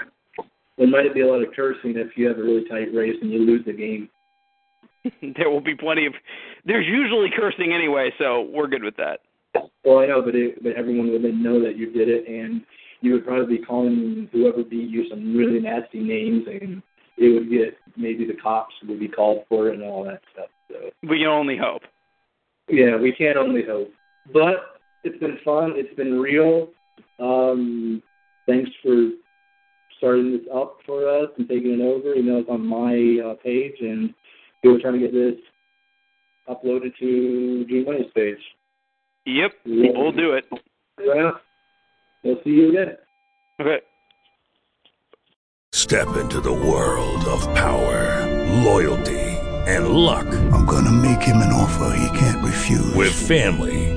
There might be a lot of cursing if you have a really tight race and you lose the game. *laughs* there will be plenty of. There's usually cursing anyway, so we're good with that. Well, I know, but it, but everyone would then know that you did it, and you would probably be calling whoever beat you some really nasty names, and it would get maybe the cops would be called for it and all that stuff. So We can only hope. yeah, we can only hope. But it's been fun. It's been real. Um, thanks for starting this up for us and taking it over. You know, it's on my uh, page, and we were trying to get this uploaded to Gene Money's page. Yep, Yeah. we'll do it. Well, we'll see you again. Okay. Step into the world of power, loyalty, and luck. I'm gonna make him an offer he can't refuse. With family,